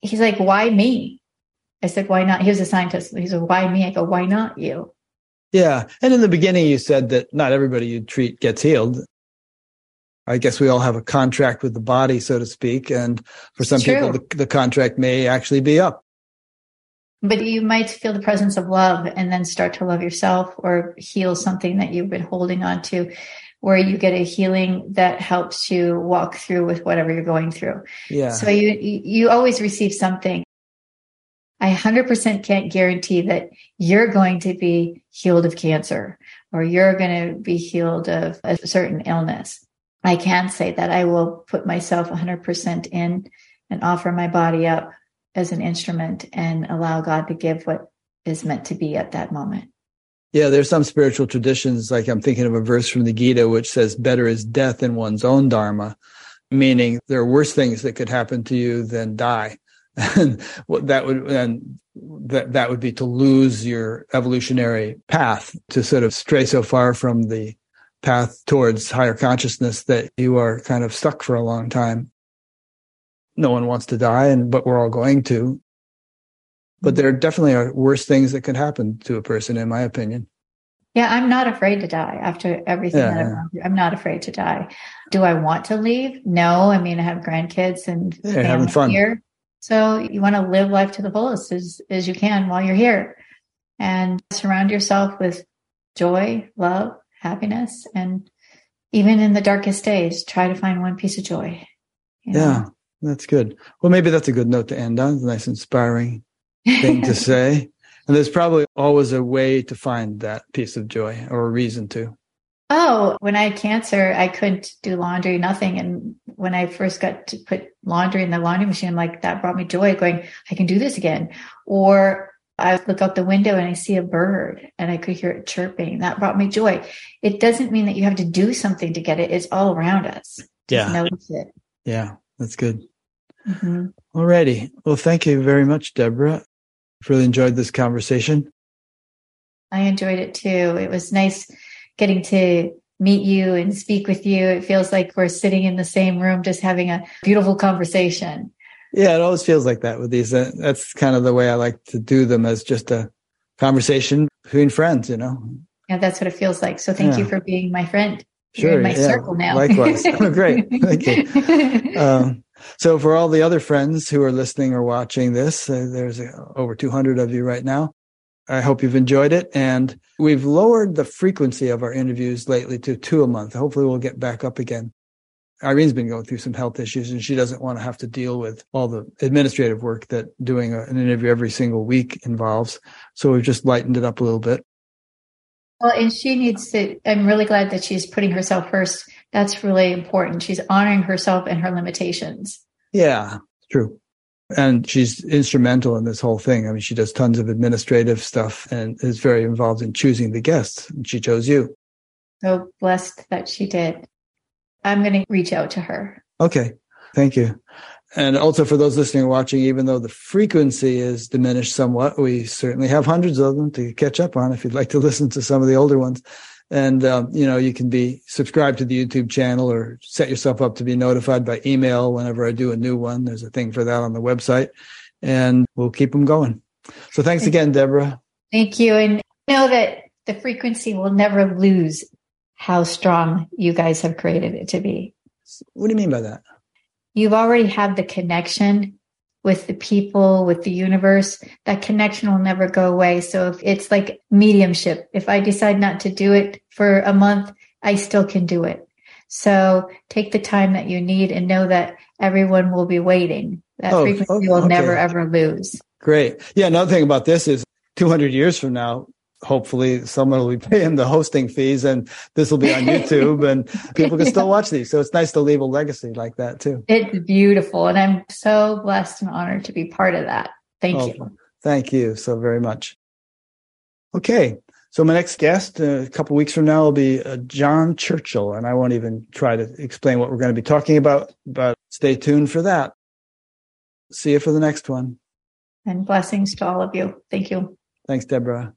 He's like, why me? I said, why not? He was a scientist. He said, why me? I go, why not you? Yeah. And in the beginning, you said that not everybody you treat gets healed. I guess we all have a contract with the body, so to speak. And for some people, the, the contract may actually be up but you might feel the presence of love and then start to love yourself or heal something that you've been holding on to where you get a healing that helps you walk through with whatever you're going through. Yeah. So you you always receive something. I 100% can't guarantee that you're going to be healed of cancer or you're going to be healed of a certain illness. I can say that I will put myself 100% in and offer my body up as an instrument and allow God to give what is meant to be at that moment. Yeah, there's some spiritual traditions, like I'm thinking of a verse from the Gita, which says, better is death in one's own dharma, meaning there are worse things that could happen to you than die. And that would, and that, that would be to lose your evolutionary path, to sort of stray so far from the path towards higher consciousness that you are kind of stuck for a long time. No one wants to die, and but we're all going to. But there definitely are worse things that could happen to a person, in my opinion. Yeah, I'm not afraid to die after everything yeah, that I've gone through. I'm not afraid to die. Do I want to leave? No. I mean, I have grandkids and yeah, having fun here. So you want to live life to the fullest as, as you can while you're here and surround yourself with joy, love, happiness. And even in the darkest days, try to find one piece of joy. You know? Yeah, that's good. Well, maybe that's a good note to end on. It's a nice, inspiring thing to say. And there's probably always a way to find that piece of joy or a reason to. Oh, when I had cancer, I couldn't do laundry, nothing. And when I first got to put laundry in the laundry machine, I'm like, that brought me joy going, I can do this again. Or I look out the window and I see a bird and I could hear it chirping. That brought me joy. It doesn't mean that you have to do something to get it. It's all around us. Yeah. Just notice it. Yeah, that's good. Mm-hmm. All righty. Well, thank you very much, Deborah. Really enjoyed this conversation. I enjoyed it too. It was nice getting to meet you and speak with you. It feels like we're sitting in the same room, just having a beautiful conversation. Yeah, it always feels like that with these. Uh, that's kind of the way I like to do them as just a conversation between friends, you know? Yeah, that's what it feels like. So thank yeah. you for being my friend. Sure. You're in my yeah, circle now. Likewise. oh, great. Thank you. Um, so for all the other friends who are listening or watching this, uh, there's uh, over 200 of you right now. I hope you've enjoyed it. And we've lowered the frequency of our interviews lately to two a month. Hopefully we'll get back up again. Irene's been going through some health issues and she doesn't want to have to deal with all the administrative work that doing an interview every single week involves. So we've just lightened it up a little bit. Well, and she needs to, I'm really glad that she's putting herself first. That's really important. She's honoring herself and her limitations. Yeah, true. And she's instrumental in this whole thing. I mean, she does tons of administrative stuff and is very involved in choosing the guests. And she chose you. So blessed that she did. I'm going to reach out to her. Okay. Thank you. And also for those listening and watching, even though the frequency is diminished somewhat, we certainly have hundreds of them to catch up on if you'd like to listen to some of the older ones. And, um, you know, you can be subscribed to the YouTube channel or set yourself up to be notified by email whenever I do a new one. There's a thing for that on the website and we'll keep them going. So thanks again, Deborah. Thank you. And know that the frequency will never lose how strong you guys have created it to be. What do you mean by that? You've already had the connection with the people, with the universe. That connection will never go away. So if it's like mediumship, if I decide not to do it for a month, I still can do it. So take the time that you need and know that everyone will be waiting. That oh, frequency oh, will okay. never ever lose. Great. Yeah. Another thing about this is 200 years from now, hopefully someone will be paying the hosting fees and this will be on YouTube and people can still watch these. So it's nice to leave a legacy like that too. It's beautiful. And I'm so blessed and honored to be part of that. Thank oh, you. Thank you so very much. Okay. So my next guest uh, a couple weeks from now will be uh, John Churchill, and I won't even try to explain what we're going to be talking about, but stay tuned for that. See you for the next one. And blessings to all of you. Thank you. Thanks, Deborah.